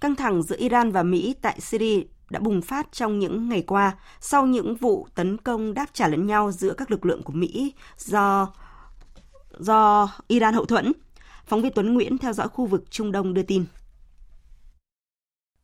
Căng thẳng giữa Iran và Mỹ tại Syria đã bùng phát trong những ngày qua sau những vụ tấn công đáp trả lẫn nhau giữa các lực lượng của Mỹ do do Iran hậu thuẫn. Phóng viên Tuấn Nguyễn theo dõi khu vực Trung Đông đưa tin.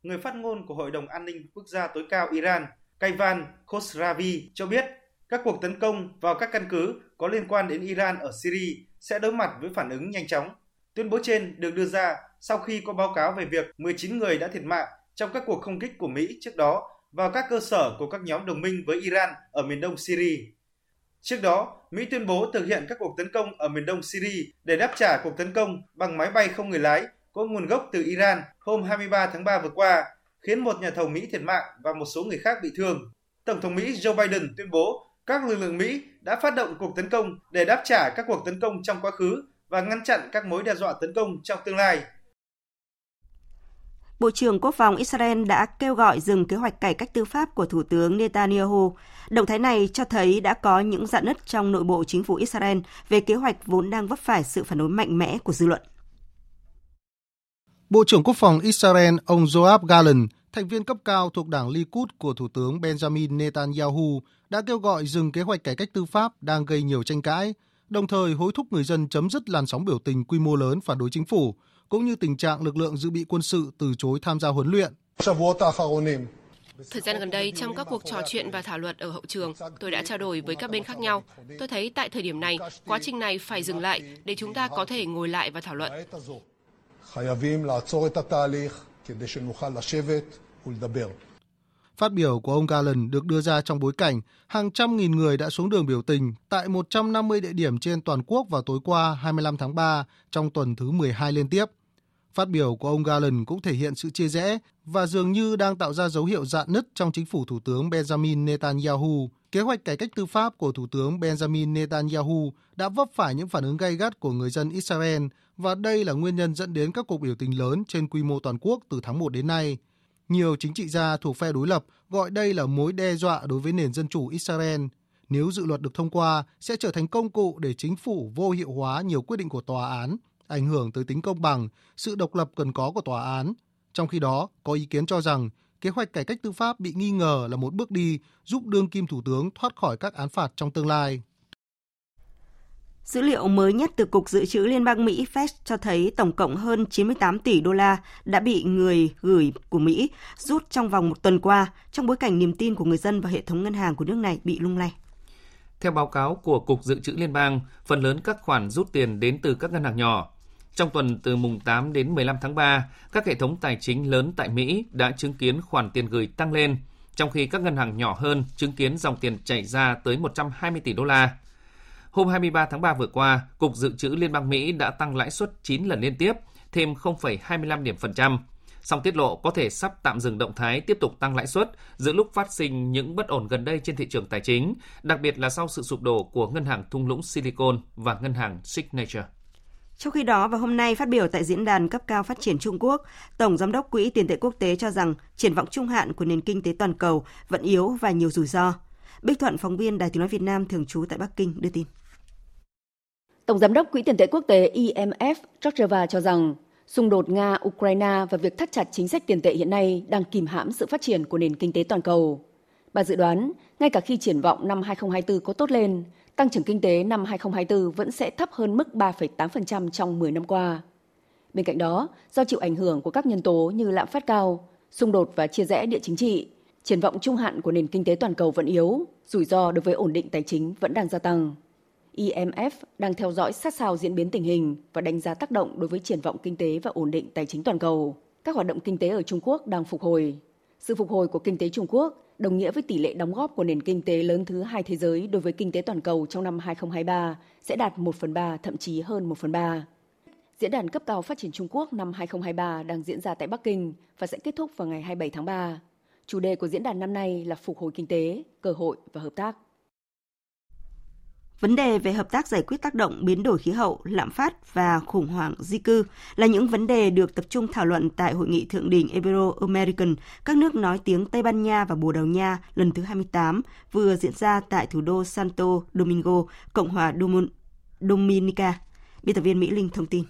Người phát ngôn của Hội đồng An ninh Quốc gia tối cao Iran, Kaivan Khosravi cho biết các cuộc tấn công vào các căn cứ có liên quan đến Iran ở Syria sẽ đối mặt với phản ứng nhanh chóng. Tuyên bố trên được đưa ra sau khi có báo cáo về việc 19 người đã thiệt mạng trong các cuộc không kích của Mỹ trước đó vào các cơ sở của các nhóm đồng minh với Iran ở miền đông Syria. Trước đó, Mỹ tuyên bố thực hiện các cuộc tấn công ở miền đông Syria để đáp trả cuộc tấn công bằng máy bay không người lái có nguồn gốc từ Iran hôm 23 tháng 3 vừa qua, khiến một nhà thầu Mỹ thiệt mạng và một số người khác bị thương. Tổng thống Mỹ Joe Biden tuyên bố các lực lượng Mỹ đã phát động cuộc tấn công để đáp trả các cuộc tấn công trong quá khứ và ngăn chặn các mối đe dọa tấn công trong tương lai. Bộ trưởng Quốc phòng Israel đã kêu gọi dừng kế hoạch cải cách tư pháp của Thủ tướng Netanyahu. Động thái này cho thấy đã có những dạn nứt trong nội bộ chính phủ Israel về kế hoạch vốn đang vấp phải sự phản đối mạnh mẽ của dư luận. Bộ trưởng Quốc phòng Israel ông Joab Gallant, thành viên cấp cao thuộc đảng Likud của Thủ tướng Benjamin Netanyahu, đã kêu gọi dừng kế hoạch cải cách tư pháp đang gây nhiều tranh cãi, đồng thời hối thúc người dân chấm dứt làn sóng biểu tình quy mô lớn phản đối chính phủ, cũng như tình trạng lực lượng dự bị quân sự từ chối tham gia huấn luyện. Thời gian gần đây, trong các cuộc trò chuyện và thảo luận ở hậu trường, tôi đã trao đổi với các bên khác nhau. Tôi thấy tại thời điểm này, quá trình này phải dừng lại để chúng ta có thể ngồi lại và thảo luận. Phát biểu của ông Galen được đưa ra trong bối cảnh hàng trăm nghìn người đã xuống đường biểu tình tại 150 địa điểm trên toàn quốc vào tối qua 25 tháng 3 trong tuần thứ 12 liên tiếp. Phát biểu của ông Garland cũng thể hiện sự chia rẽ và dường như đang tạo ra dấu hiệu dạn nứt trong chính phủ Thủ tướng Benjamin Netanyahu. Kế hoạch cải cách tư pháp của Thủ tướng Benjamin Netanyahu đã vấp phải những phản ứng gay gắt của người dân Israel và đây là nguyên nhân dẫn đến các cuộc biểu tình lớn trên quy mô toàn quốc từ tháng 1 đến nay. Nhiều chính trị gia thuộc phe đối lập gọi đây là mối đe dọa đối với nền dân chủ Israel. Nếu dự luật được thông qua, sẽ trở thành công cụ để chính phủ vô hiệu hóa nhiều quyết định của tòa án, ảnh hưởng tới tính công bằng, sự độc lập cần có của tòa án. Trong khi đó, có ý kiến cho rằng kế hoạch cải cách tư pháp bị nghi ngờ là một bước đi giúp đương kim thủ tướng thoát khỏi các án phạt trong tương lai. Dữ liệu mới nhất từ Cục Dự trữ Liên bang Mỹ Fed cho thấy tổng cộng hơn 98 tỷ đô la đã bị người gửi của Mỹ rút trong vòng một tuần qua trong bối cảnh niềm tin của người dân vào hệ thống ngân hàng của nước này bị lung lay. Theo báo cáo của Cục Dự trữ Liên bang, phần lớn các khoản rút tiền đến từ các ngân hàng nhỏ. Trong tuần từ mùng 8 đến 15 tháng 3, các hệ thống tài chính lớn tại Mỹ đã chứng kiến khoản tiền gửi tăng lên, trong khi các ngân hàng nhỏ hơn chứng kiến dòng tiền chảy ra tới 120 tỷ đô la. Hôm 23 tháng 3 vừa qua, Cục Dự trữ Liên bang Mỹ đã tăng lãi suất 9 lần liên tiếp, thêm 0,25 điểm phần trăm. Song tiết lộ có thể sắp tạm dừng động thái tiếp tục tăng lãi suất giữa lúc phát sinh những bất ổn gần đây trên thị trường tài chính, đặc biệt là sau sự sụp đổ của ngân hàng thung lũng Silicon và ngân hàng Signature. Trong khi đó, vào hôm nay phát biểu tại diễn đàn cấp cao phát triển Trung Quốc, Tổng Giám đốc Quỹ tiền tệ quốc tế cho rằng triển vọng trung hạn của nền kinh tế toàn cầu vẫn yếu và nhiều rủi ro. Bích Thuận, phóng viên Đài tiếng nói Việt Nam thường trú tại Bắc Kinh đưa tin. Tổng Giám đốc Quỹ tiền tệ quốc tế IMF Georgieva cho rằng xung đột Nga-Ukraine và việc thắt chặt chính sách tiền tệ hiện nay đang kìm hãm sự phát triển của nền kinh tế toàn cầu. Bà dự đoán, ngay cả khi triển vọng năm 2024 có tốt lên, tăng trưởng kinh tế năm 2024 vẫn sẽ thấp hơn mức 3,8% trong 10 năm qua. Bên cạnh đó, do chịu ảnh hưởng của các nhân tố như lạm phát cao, xung đột và chia rẽ địa chính trị, triển vọng trung hạn của nền kinh tế toàn cầu vẫn yếu, rủi ro đối với ổn định tài chính vẫn đang gia tăng. IMF đang theo dõi sát sao diễn biến tình hình và đánh giá tác động đối với triển vọng kinh tế và ổn định tài chính toàn cầu. Các hoạt động kinh tế ở Trung Quốc đang phục hồi. Sự phục hồi của kinh tế Trung Quốc đồng nghĩa với tỷ lệ đóng góp của nền kinh tế lớn thứ hai thế giới đối với kinh tế toàn cầu trong năm 2023 sẽ đạt 1 phần 3, thậm chí hơn 1 phần 3. Diễn đàn cấp cao phát triển Trung Quốc năm 2023 đang diễn ra tại Bắc Kinh và sẽ kết thúc vào ngày 27 tháng 3. Chủ đề của diễn đàn năm nay là phục hồi kinh tế, cơ hội và hợp tác. Vấn đề về hợp tác giải quyết tác động biến đổi khí hậu, lạm phát và khủng hoảng di cư là những vấn đề được tập trung thảo luận tại hội nghị thượng đỉnh Ibero-American, các nước nói tiếng Tây Ban Nha và Bồ Đào Nha lần thứ 28 vừa diễn ra tại thủ đô Santo Domingo, Cộng hòa Dominica. Biên tập viên Mỹ Linh thông tin.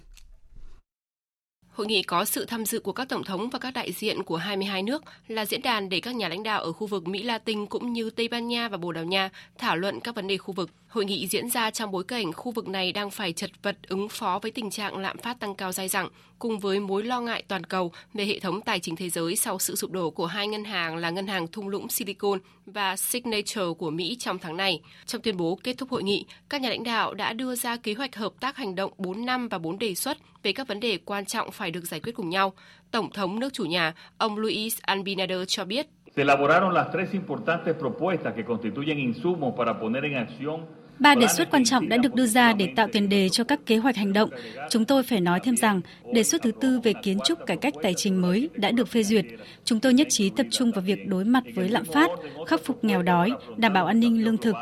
Hội nghị có sự tham dự của các tổng thống và các đại diện của 22 nước là diễn đàn để các nhà lãnh đạo ở khu vực Mỹ Latin cũng như Tây Ban Nha và Bồ Đào Nha thảo luận các vấn đề khu vực. Hội nghị diễn ra trong bối cảnh khu vực này đang phải chật vật ứng phó với tình trạng lạm phát tăng cao dai dẳng, cùng với mối lo ngại toàn cầu về hệ thống tài chính thế giới sau sự sụp đổ của hai ngân hàng là ngân hàng thung lũng Silicon và Signature của Mỹ trong tháng này. Trong tuyên bố kết thúc hội nghị, các nhà lãnh đạo đã đưa ra kế hoạch hợp tác hành động 4 năm và 4 đề xuất về các vấn đề quan trọng phải được giải quyết cùng nhau. Tổng thống nước chủ nhà, ông Luis Abinader cho biết. Se elaboraron las tres importantes propuestas que constituyen insumos para poner en acción Ba đề xuất quan trọng đã được đưa ra để tạo tiền đề cho các kế hoạch hành động. Chúng tôi phải nói thêm rằng, đề xuất thứ tư về kiến trúc cải cách tài chính mới đã được phê duyệt. Chúng tôi nhất trí tập trung vào việc đối mặt với lạm phát, khắc phục nghèo đói, đảm bảo an ninh lương thực.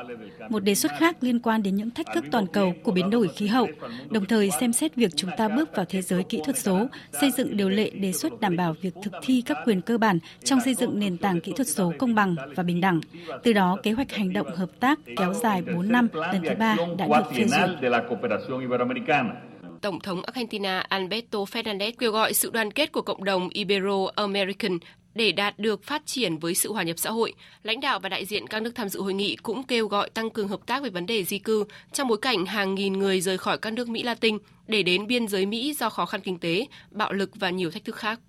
Một đề xuất khác liên quan đến những thách thức toàn cầu của biến đổi khí hậu, đồng thời xem xét việc chúng ta bước vào thế giới kỹ thuật số, xây dựng điều lệ đề xuất đảm bảo việc thực thi các quyền cơ bản trong xây dựng nền tảng kỹ thuật số công bằng và bình đẳng. Từ đó, kế hoạch hành động hợp tác kéo dài 4 năm lần thứ ba đã được phê duyệt. Tổng thống Argentina Alberto Fernandez kêu gọi sự đoàn kết của cộng đồng Ibero-American để đạt được phát triển với sự hòa nhập xã hội. Lãnh đạo và đại diện các nước tham dự hội nghị cũng kêu gọi tăng cường hợp tác về vấn đề di cư trong bối cảnh hàng nghìn người rời khỏi các nước Mỹ Latin để đến biên giới Mỹ do khó khăn kinh tế, bạo lực và nhiều thách thức khác.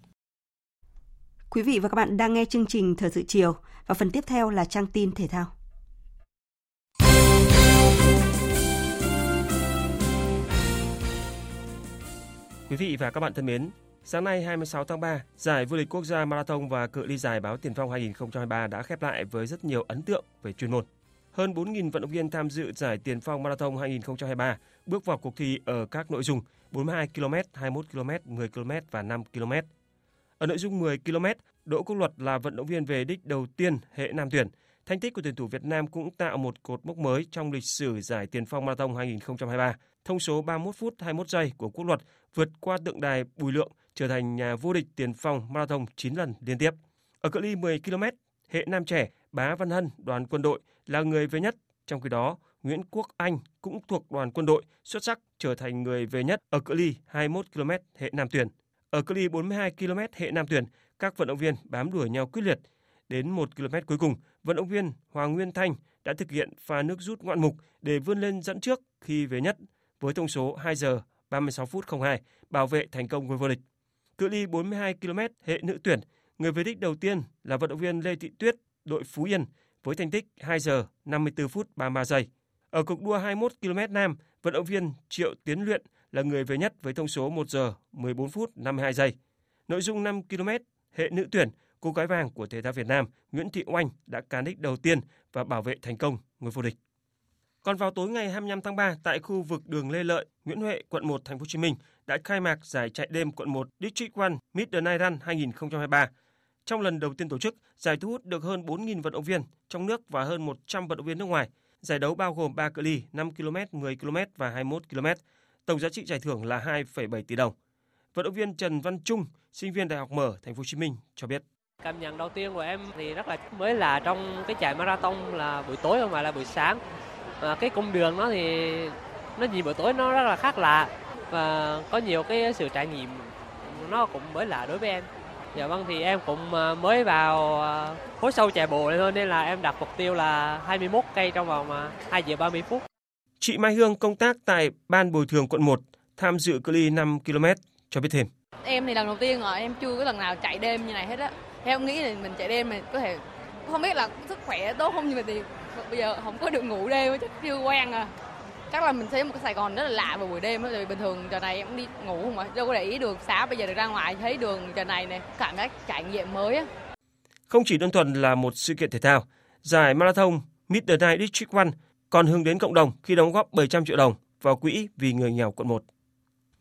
Quý vị và các bạn đang nghe chương trình Thời sự chiều và phần tiếp theo là trang tin thể thao. Quý vị và các bạn thân mến, sáng nay 26 tháng 3, giải vô địch quốc gia marathon và cự ly dài báo Tiền Phong 2023 đã khép lại với rất nhiều ấn tượng về chuyên môn. hơn 4.000 vận động viên tham dự giải Tiền phong Marathon 2023 bước vào cuộc thi ở các nội dung 42 km, 21 km, 10 km và 5 km. Ở nội dung 10 km, Đỗ Quốc Luật là vận động viên về đích đầu tiên hệ nam tuyển. Thành tích của tuyển thủ Việt Nam cũng tạo một cột mốc mới trong lịch sử giải Tiền phong Marathon 2023. Thông số 31 phút 21 giây của Quốc Luật vượt qua tượng đài Bùi Lượng, trở thành nhà vô địch Tiền phong Marathon 9 lần liên tiếp. Ở cự ly 10 km, hệ nam trẻ Bá Văn Hân, đoàn quân đội là người về nhất. Trong khi đó, Nguyễn Quốc Anh cũng thuộc đoàn quân đội xuất sắc trở thành người về nhất ở cự ly 21 km hệ nam tuyển. Ở cự ly 42 km hệ nam tuyển, các vận động viên bám đuổi nhau quyết liệt. Đến 1 km cuối cùng, vận động viên Hoàng Nguyên Thanh đã thực hiện pha nước rút ngoạn mục để vươn lên dẫn trước khi về nhất với thông số 2 giờ 36 phút 02, bảo vệ thành công ngôi vô địch. Cự ly 42 km hệ nữ tuyển, người về đích đầu tiên là vận động viên Lê Thị Tuyết, đội Phú Yên với thành tích 2 giờ 54 phút 33 giây. Ở cuộc đua 21 km nam, vận động viên Triệu Tiến Luyện là người về nhất với thông số 1 giờ 14 phút 52 giây. Nội dung 5 km hệ nữ tuyển, cô gái vàng của thể thao Việt Nam Nguyễn Thị Oanh đã cán đích đầu tiên và bảo vệ thành công ngôi vô địch. Còn vào tối ngày 25 tháng 3 tại khu vực đường Lê Lợi, Nguyễn Huệ, quận 1, thành phố Hồ Chí Minh đã khai mạc giải chạy đêm quận 1 District 1 Mid the Night Run 2023. Trong lần đầu tiên tổ chức, giải thu hút được hơn 4.000 vận động viên trong nước và hơn 100 vận động viên nước ngoài. Giải đấu bao gồm 3 cự ly 5 km, 10 km và 21 km. Tổng giá trị giải thưởng là 2,7 tỷ đồng. Vận động viên Trần Văn Trung, sinh viên Đại học Mở, Thành phố Hồ Chí Minh cho biết. Cảm nhận đầu tiên của em thì rất là mới là trong cái chạy marathon là buổi tối không phải là buổi sáng. Và cái cung đường nó thì nó nhìn buổi tối nó rất là khác lạ và có nhiều cái sự trải nghiệm nó cũng mới lạ đối với em. Dạ vâng thì em cũng à, mới vào à, khối sâu chạy bộ này thôi nên là em đặt mục tiêu là 21 cây trong vòng 2 à, giờ 30 phút. Chị Mai Hương công tác tại Ban Bồi thường quận 1 tham dự cự ly 5 km cho biết thêm. Em thì lần đầu tiên rồi, em chưa có lần nào chạy đêm như này hết á. Em nghĩ là mình chạy đêm mình có thể không biết là sức khỏe tốt không nhưng mà thì bây giờ không có được ngủ đêm chắc chưa quen à chắc là mình thấy một cái Sài Gòn rất là lạ vào buổi đêm rồi bình thường giờ này em cũng đi ngủ không mà đâu có để ý đường xá bây giờ được ra ngoài thấy đường giờ này này cảm giác trải nghiệm mới á. Không chỉ đơn thuần là một sự kiện thể thao, giải marathon Mid the Night District One còn hướng đến cộng đồng khi đóng góp 700 triệu đồng vào quỹ vì người nghèo quận 1.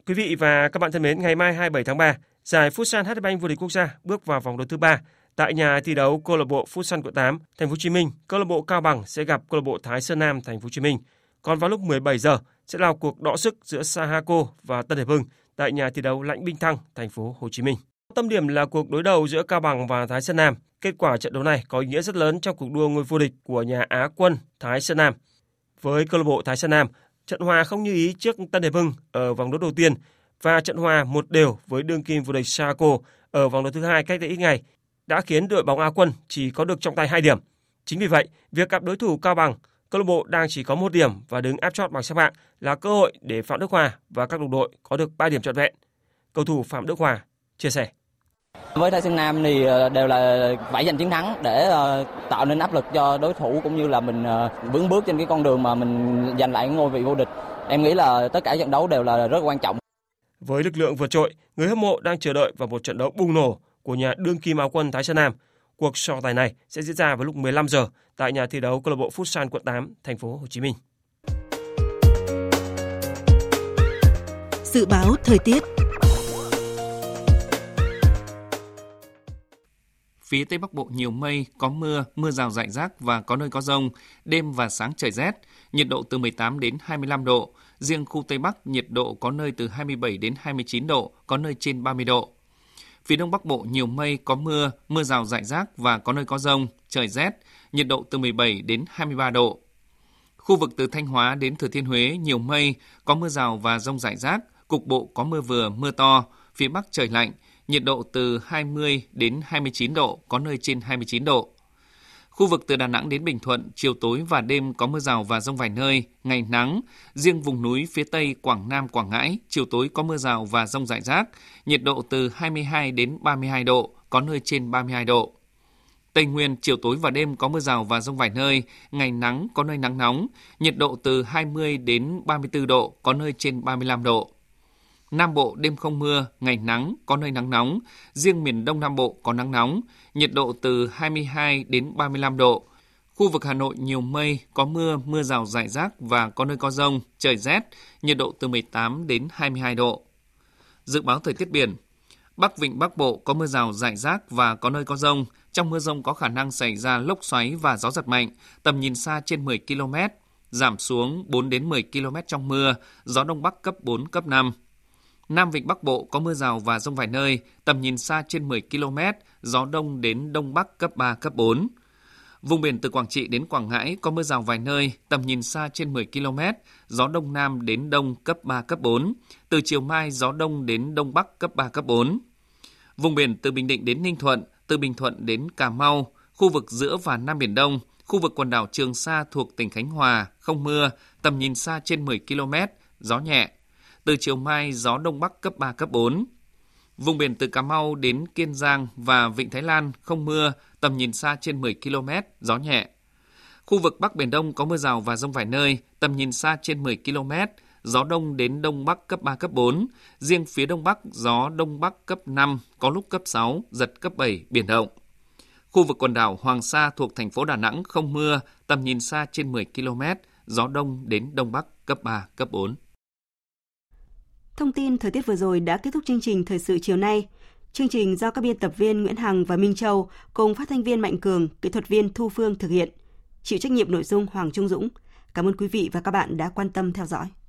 Quý vị và các bạn thân mến, ngày mai 27 tháng 3, giải Futsal HD Bank vô địch quốc gia bước vào vòng đấu thứ 3 tại nhà thi đấu câu lạc bộ Futsal quận 8, thành phố Hồ Chí Minh. Câu lạc bộ Cao Bằng sẽ gặp câu lạc bộ Thái Sơn Nam, thành phố Hồ Chí Minh. Còn vào lúc 17 giờ sẽ là cuộc đọ sức giữa Sahako và Tân Hiệp Hưng tại nhà thi đấu Lãnh Binh Thăng, thành phố Hồ Chí Minh. Tâm điểm là cuộc đối đầu giữa Cao Bằng và Thái Sơn Nam. Kết quả trận đấu này có ý nghĩa rất lớn trong cuộc đua ngôi vô địch của nhà Á quân Thái Sơn Nam. Với câu lạc bộ Thái Sơn Nam, trận hòa không như ý trước Tân Hiệp Hưng ở vòng đấu đầu tiên và trận hòa một đều với đương kim vô địch Sahako ở vòng đấu thứ hai cách đây ít ngày đã khiến đội bóng Á quân chỉ có được trong tay hai điểm. Chính vì vậy, việc gặp đối thủ Cao Bằng câu lạc bộ đang chỉ có một điểm và đứng áp chót bảng xếp hạng là cơ hội để Phạm Đức Hòa và các đồng đội có được 3 điểm trọn vẹn. Cầu thủ Phạm Đức Hòa chia sẻ. Với Thái Sơn Nam thì ờ, đều là phải giành chiến thắng để ờ, tạo nên áp lực cho đối thủ cũng như là mình ờ, vững bước trên cái con đường mà mình giành lại ngôi vị vô địch. Em nghĩ là tất cả trận đấu đều là rất quan trọng. Với lực lượng vượt trội, người hâm mộ đang chờ đợi vào một trận đấu bùng nổ của nhà đương kim áo quân Thái Sơn Nam – Cuộc so tài này sẽ diễn ra vào lúc 15 giờ tại nhà thi đấu câu lạc bộ Futsal quận 8, thành phố Hồ Chí Minh. Dự báo thời tiết Phía Tây Bắc Bộ nhiều mây, có mưa, mưa rào rải rác và có nơi có rông. Đêm và sáng trời rét, nhiệt độ từ 18 đến 25 độ. Riêng khu Tây Bắc nhiệt độ có nơi từ 27 đến 29 độ, có nơi trên 30 độ. Phía Đông Bắc Bộ nhiều mây, có mưa, mưa rào rải rác và có nơi có rông, trời rét, nhiệt độ từ 17 đến 23 độ. Khu vực từ Thanh Hóa đến Thừa Thiên Huế nhiều mây, có mưa rào và rông rải rác, cục bộ có mưa vừa, mưa to, phía Bắc trời lạnh, nhiệt độ từ 20 đến 29 độ, có nơi trên 29 độ. Khu vực từ Đà Nẵng đến Bình Thuận, chiều tối và đêm có mưa rào và rông vài nơi, ngày nắng. Riêng vùng núi phía Tây, Quảng Nam, Quảng Ngãi, chiều tối có mưa rào và rông rải rác, nhiệt độ từ 22 đến 32 độ, có nơi trên 32 độ. Tây Nguyên, chiều tối và đêm có mưa rào và rông vài nơi, ngày nắng, có nơi nắng nóng, nhiệt độ từ 20 đến 34 độ, có nơi trên 35 độ. Nam Bộ đêm không mưa, ngày nắng, có nơi nắng nóng. Riêng miền Đông Nam Bộ có nắng nóng, nhiệt độ từ 22 đến 35 độ. Khu vực Hà Nội nhiều mây, có mưa, mưa rào rải rác và có nơi có rông, trời rét, nhiệt độ từ 18 đến 22 độ. Dự báo thời tiết biển, Bắc Vịnh Bắc Bộ có mưa rào rải rác và có nơi có rông. Trong mưa rông có khả năng xảy ra lốc xoáy và gió giật mạnh, tầm nhìn xa trên 10 km, giảm xuống 4 đến 10 km trong mưa, gió Đông Bắc cấp 4, cấp 5. Nam Vịnh Bắc Bộ có mưa rào và rông vài nơi, tầm nhìn xa trên 10 km, gió Đông đến Đông Bắc cấp 3, cấp 4. Vùng biển từ Quảng Trị đến Quảng Ngãi có mưa rào vài nơi, tầm nhìn xa trên 10 km, gió Đông Nam đến Đông cấp 3, cấp 4. Từ chiều mai, gió Đông đến Đông Bắc cấp 3, cấp 4. Vùng biển từ Bình Định đến Ninh Thuận, từ Bình Thuận đến Cà Mau, khu vực giữa và Nam Biển Đông, khu vực quần đảo Trường Sa thuộc tỉnh Khánh Hòa, không mưa, tầm nhìn xa trên 10 km, gió nhẹ. Từ chiều mai, gió Đông Bắc cấp 3, cấp 4. Vùng biển từ Cà Mau đến Kiên Giang và Vịnh Thái Lan không mưa, tầm nhìn xa trên 10 km, gió nhẹ. Khu vực Bắc Biển Đông có mưa rào và rông vài nơi, tầm nhìn xa trên 10 km, gió đông đến đông bắc cấp 3, cấp 4. Riêng phía đông bắc, gió đông bắc cấp 5, có lúc cấp 6, giật cấp 7, biển động. Khu vực quần đảo Hoàng Sa thuộc thành phố Đà Nẵng không mưa, tầm nhìn xa trên 10 km, gió đông đến đông bắc cấp 3, cấp 4. Thông tin thời tiết vừa rồi đã kết thúc chương trình Thời sự chiều nay. Chương trình do các biên tập viên Nguyễn Hằng và Minh Châu cùng phát thanh viên Mạnh Cường, kỹ thuật viên Thu Phương thực hiện. Chịu trách nhiệm nội dung Hoàng Trung Dũng. Cảm ơn quý vị và các bạn đã quan tâm theo dõi.